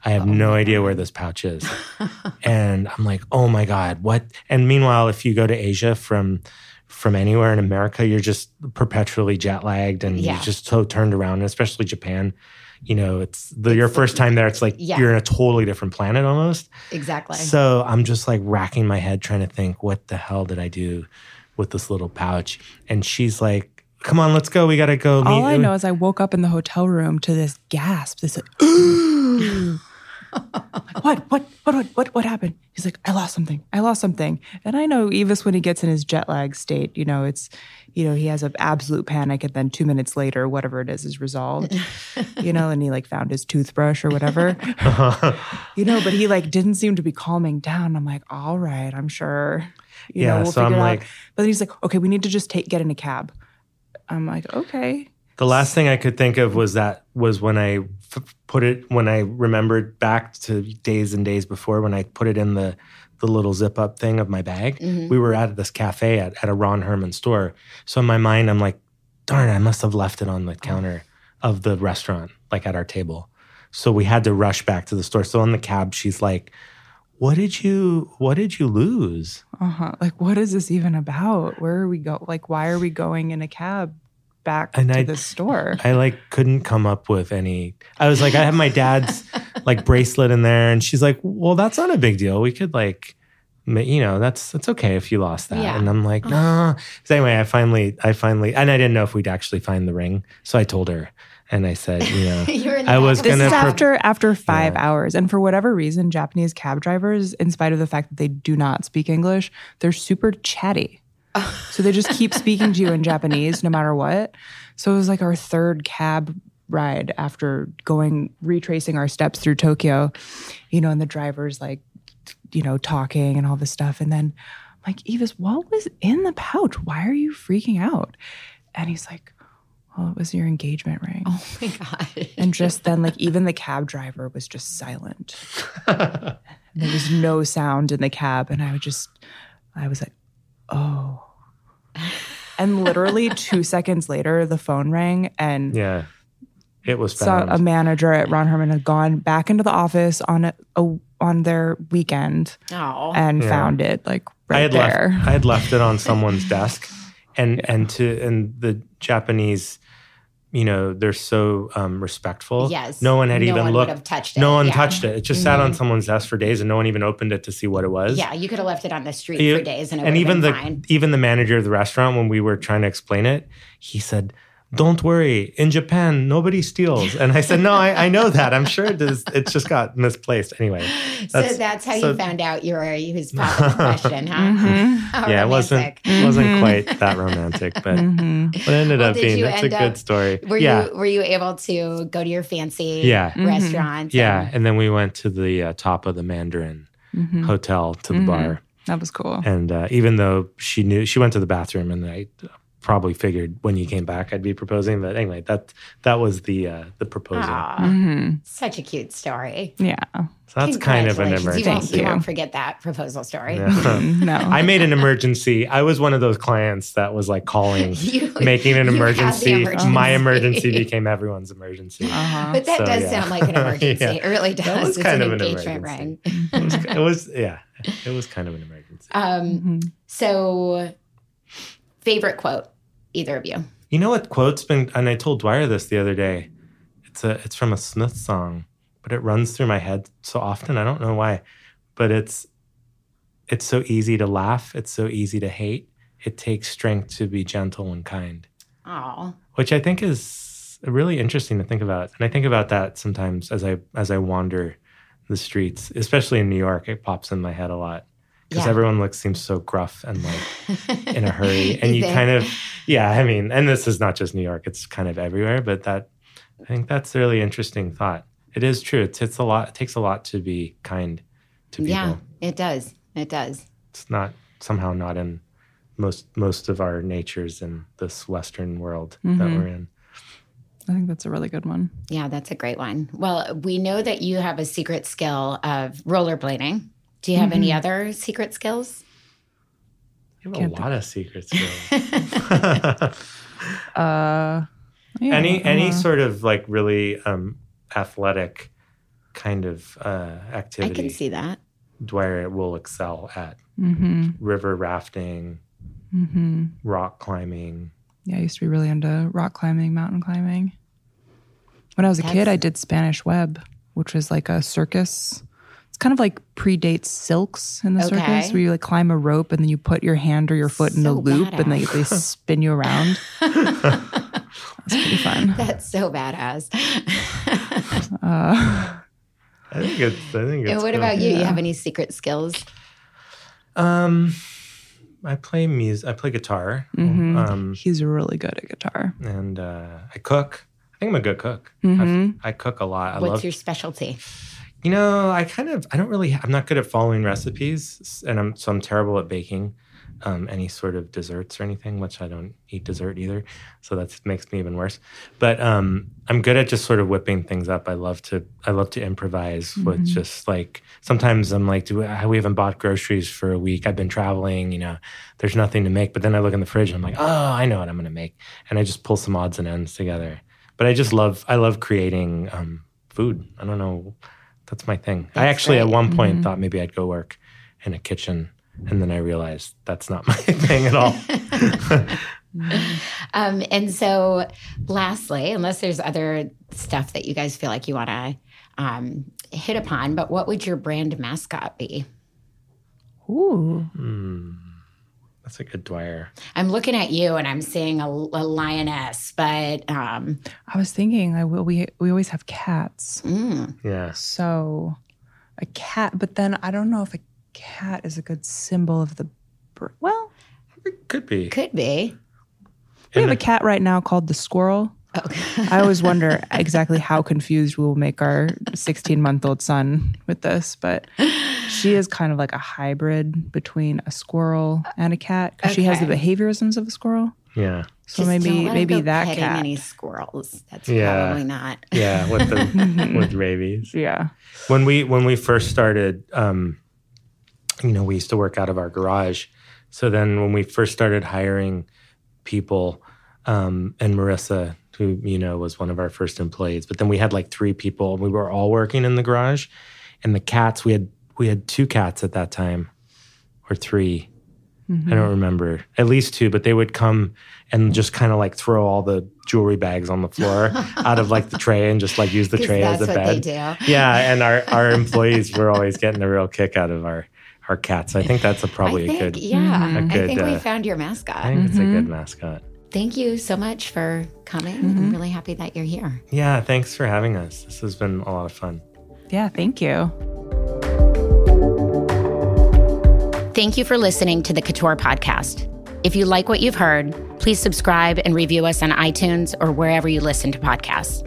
Speaker 2: I have oh no idea where this pouch is. and I'm like, oh my God, what? And meanwhile, if you go to Asia from from anywhere in America, you're just perpetually jet lagged and yeah. you're just so turned around, and especially Japan. You know, it's the, it's your first time there. It's like yeah. you're in a totally different planet almost.
Speaker 1: Exactly.
Speaker 2: So I'm just like racking my head trying to think, what the hell did I do with this little pouch? And she's like, come on, let's go. We got to go.
Speaker 3: All I know is I woke up in the hotel room to this gasp. This like, what, what, what, what, what, happened? He's like, I lost something. I lost something. And I know Yves, when he gets in his jet lag state, you know, it's, you know, he has an absolute panic. And then two minutes later, whatever it is, is resolved, you know, and he like found his toothbrush or whatever, uh-huh. you know, but he like didn't seem to be calming down. I'm like, all right, I'm sure, you yeah, know, we'll so figure I'm it like, out. But then he's like, okay, we need to just take, get in a cab. I'm like, okay.
Speaker 2: The last thing I could think of was that was when I f- put it when I remembered back to days and days before when I put it in the the little zip up thing of my bag. Mm-hmm. We were at this cafe at, at a Ron Herman store. So in my mind, I'm like, darn, I must have left it on the counter of the restaurant, like at our table. So we had to rush back to the store. So in the cab, she's like, what did you what did you lose?
Speaker 3: Uh-huh. Like what is this even about? Where are we go? Like why are we going in a cab back and to I, the store.
Speaker 2: I like couldn't come up with any. I was like, I have my dad's like bracelet in there, and she's like, well, that's not a big deal. We could like, you know, that's that's okay if you lost that. Yeah. And I'm like, no. So anyway, I finally, I finally, and I didn't know if we'd actually find the ring, so I told her. And I said, you know, I was
Speaker 3: going to. This is after after five yeah. hours, and for whatever reason, Japanese cab drivers, in spite of the fact that they do not speak English, they're super chatty so they just keep speaking to you in Japanese no matter what. So it was like our third cab ride after going retracing our steps through Tokyo, you know, and the driver's like, you know, talking and all this stuff. And then I'm like, Yves, what was in the pouch? Why are you freaking out? And he's like, well, it was your engagement ring.
Speaker 1: Oh my God.
Speaker 3: and just then, like, even the cab driver was just silent. there was no sound in the cab. And I would just, I was like, oh. And literally two seconds later, the phone rang and
Speaker 2: yeah, it was found.
Speaker 3: a manager at Ron Herman had gone back into the office on a, a on their weekend
Speaker 1: oh.
Speaker 3: and yeah. found it like right
Speaker 2: I had
Speaker 3: there.
Speaker 2: Left, I had left it on someone's desk, and yeah. and to and the Japanese you know they're so um, respectful.
Speaker 1: Yes,
Speaker 2: no one had
Speaker 1: no
Speaker 2: even
Speaker 1: one
Speaker 2: looked.
Speaker 1: touched
Speaker 2: it. No one yeah. touched it. It just mm-hmm. sat on mm-hmm. someone's desk for days, and no one even opened it to see what it was.
Speaker 1: Yeah, you could have left it on the street for days, and,
Speaker 2: and even the
Speaker 1: fine.
Speaker 2: even the manager of the restaurant when we were trying to explain it, he said don't worry, in Japan, nobody steals. And I said, no, I, I know that. I'm sure it does. It's just got misplaced. Anyway.
Speaker 1: That's, so that's how so, you found out you were his popular question, huh? Mm-hmm.
Speaker 2: yeah, it wasn't, wasn't mm-hmm. quite that romantic, but, mm-hmm. but it ended well, up being, it's a good story.
Speaker 1: Were
Speaker 2: yeah.
Speaker 1: you, were you able to go to your fancy
Speaker 2: yeah.
Speaker 1: Mm-hmm. restaurant?
Speaker 2: Yeah. And, and then we went to the uh, top of the Mandarin mm-hmm. hotel to the bar.
Speaker 3: That was cool.
Speaker 2: And uh, even though she knew, she went to the bathroom and I probably figured when you came back I'd be proposing. But anyway, that that was the uh, the proposal.
Speaker 1: Mm-hmm. Such a cute story.
Speaker 3: Yeah.
Speaker 2: So that's kind of an emergency.
Speaker 1: You won't, you won't forget that proposal story.
Speaker 2: No. no. I made an emergency. I was one of those clients that was like calling, you, making an emergency. emergency. My emergency became everyone's emergency.
Speaker 1: Uh-huh. But that so, does yeah. sound like an emergency. yeah. It really does. It was kind of an engagement
Speaker 2: ring. it, was, it was, yeah, it was kind of an emergency.
Speaker 1: Um, mm-hmm. So, favorite quote either of you.
Speaker 2: You know what quote's been, and I told Dwyer this the other day. It's a, it's from a Smith song, but it runs through my head so often. I don't know why, but it's, it's so easy to laugh. It's so easy to hate. It takes strength to be gentle and kind.
Speaker 1: Oh,
Speaker 2: which I think is really interesting to think about. And I think about that sometimes as I as I wander the streets, especially in New York. It pops in my head a lot. Because
Speaker 1: Yeah.
Speaker 2: everyone looks seems so gruff and like in a hurry, and
Speaker 1: You
Speaker 2: you kind of yeah. I mean, and this is not just New York; it's kind of everywhere. But that I think that's a really interesting thought. It is true. It's it's a lot. It takes a lot to be kind to people.
Speaker 1: Yeah, it does. It does.
Speaker 2: It's not somehow not in most most of our natures in this Western world that
Speaker 1: Mm-hmm.
Speaker 2: we're in.
Speaker 3: I think that's a really good one.
Speaker 1: Yeah, that's a great one. Well, we know that you have a secret skill of rollerblading. Do you have any
Speaker 2: Mm-hmm.
Speaker 1: other secret skills?
Speaker 2: You have
Speaker 3: Can't
Speaker 2: a lot of secret skills.
Speaker 3: Uh, yeah,
Speaker 2: any any
Speaker 3: uh,
Speaker 2: sort of like really um, athletic kind of uh, activity.
Speaker 1: I
Speaker 2: activity
Speaker 1: can see that.
Speaker 2: Dwyer will excel at
Speaker 3: mhm,
Speaker 2: river rafting,
Speaker 3: mhm.
Speaker 2: rock climbing.
Speaker 3: Yeah, I used to be really into rock climbing, mountain climbing. When I was a kid, I did Spanish web, which was like a circus. It's kind of like predates silks in the
Speaker 1: Okay.
Speaker 3: circus, where you like climb a rope and then you put your hand or your foot in a
Speaker 1: So
Speaker 3: loop and they, they spin you around. That's pretty fun.
Speaker 1: That's so badass.
Speaker 3: Uh,
Speaker 2: I think it's. I think it's.
Speaker 1: and what
Speaker 2: cool.
Speaker 1: about you? You have any secret skills?
Speaker 2: Um, I play music. I play guitar.
Speaker 3: Mhm.
Speaker 2: Um,
Speaker 3: he's really good at guitar.
Speaker 2: and uh, I cook. I think I'm a good cook.
Speaker 3: Mhm.
Speaker 2: I've- I cook a lot. I
Speaker 1: What's
Speaker 2: love.
Speaker 1: your specialty?
Speaker 2: You know, I kind of. I don't really. I'm not good at following recipes, and I'm so I'm terrible at baking. Um, any sort of desserts or anything, which I don't eat dessert either, so that makes me even worse. But um, I'm good at just sort of whipping things up. I love to. I love to improvise with just like. Sometimes I'm like, do we, we haven't bought groceries for a week? I've been traveling. You know, there's nothing to make. But then I look in the fridge and I'm like, oh, I know what I'm going to make, and I just pull some odds and ends together. But I just love. I love creating um, food. I don't know. That's my thing. I
Speaker 1: That's
Speaker 2: actually at one point thought maybe I'd go work in a kitchen, and then I realized that's not my thing at all.
Speaker 1: Um, and so, lastly, unless there's other stuff that you guys feel like you want to um, hit upon, but what would your brand mascot be?
Speaker 3: Ooh.
Speaker 2: Hmm. That's a good Dwyer.
Speaker 1: I'm looking at you and I'm seeing a, a lioness, but um,
Speaker 3: I was thinking, I will. We we always have cats,
Speaker 1: mm,
Speaker 2: Yeah.
Speaker 3: so a cat. But then I don't know if a cat is a good symbol of the. br- Well,
Speaker 2: It could be.
Speaker 1: could be.
Speaker 3: we have
Speaker 2: And
Speaker 3: a cat right now called the squirrel.
Speaker 1: Okay.
Speaker 3: I always wonder exactly how confused we will make our 16 month old son with this, but she is kind of like a hybrid between a squirrel and a cat because she has the behaviorisms of a squirrel.
Speaker 2: Yeah.
Speaker 3: So
Speaker 1: Just don't
Speaker 3: maybe maybe
Speaker 1: go
Speaker 3: that
Speaker 1: petting
Speaker 3: cat.
Speaker 1: Any squirrels? That's
Speaker 2: Yeah.
Speaker 1: probably not.
Speaker 2: Yeah. With the with rabies.
Speaker 3: Yeah.
Speaker 2: When we when we first started, um, you know, we used to work out of our garage. So then when we first started hiring people, um, and Marissa, who you know was one of our first employees, but then we had like three people. and We were all working in the garage, and the cats we had we had two cats at that time, or 3 I don't remember. At least two, but they would come and just kind of like throw all the jewelry bags on the floor out of like the tray and just like use the tray as a
Speaker 1: what they
Speaker 2: bed.
Speaker 1: do.
Speaker 2: Yeah, and our our employees were always getting a real kick out of our our cats. I think that's a probably
Speaker 1: think,
Speaker 2: a good.
Speaker 1: yeah.
Speaker 2: a
Speaker 1: I
Speaker 2: good,
Speaker 1: think we
Speaker 2: uh,
Speaker 1: found your mascot.
Speaker 2: I
Speaker 1: mascot.
Speaker 2: think it's a good mascot.
Speaker 1: Thank you so much for coming. I'm really happy that you're here.
Speaker 2: Yeah, thanks for having us. This has been a lot of fun.
Speaker 3: Yeah. Thank you.
Speaker 1: Thank you for listening to the Couture Podcast. If you like what you've heard, please subscribe and review us on iTunes or wherever you listen to podcasts.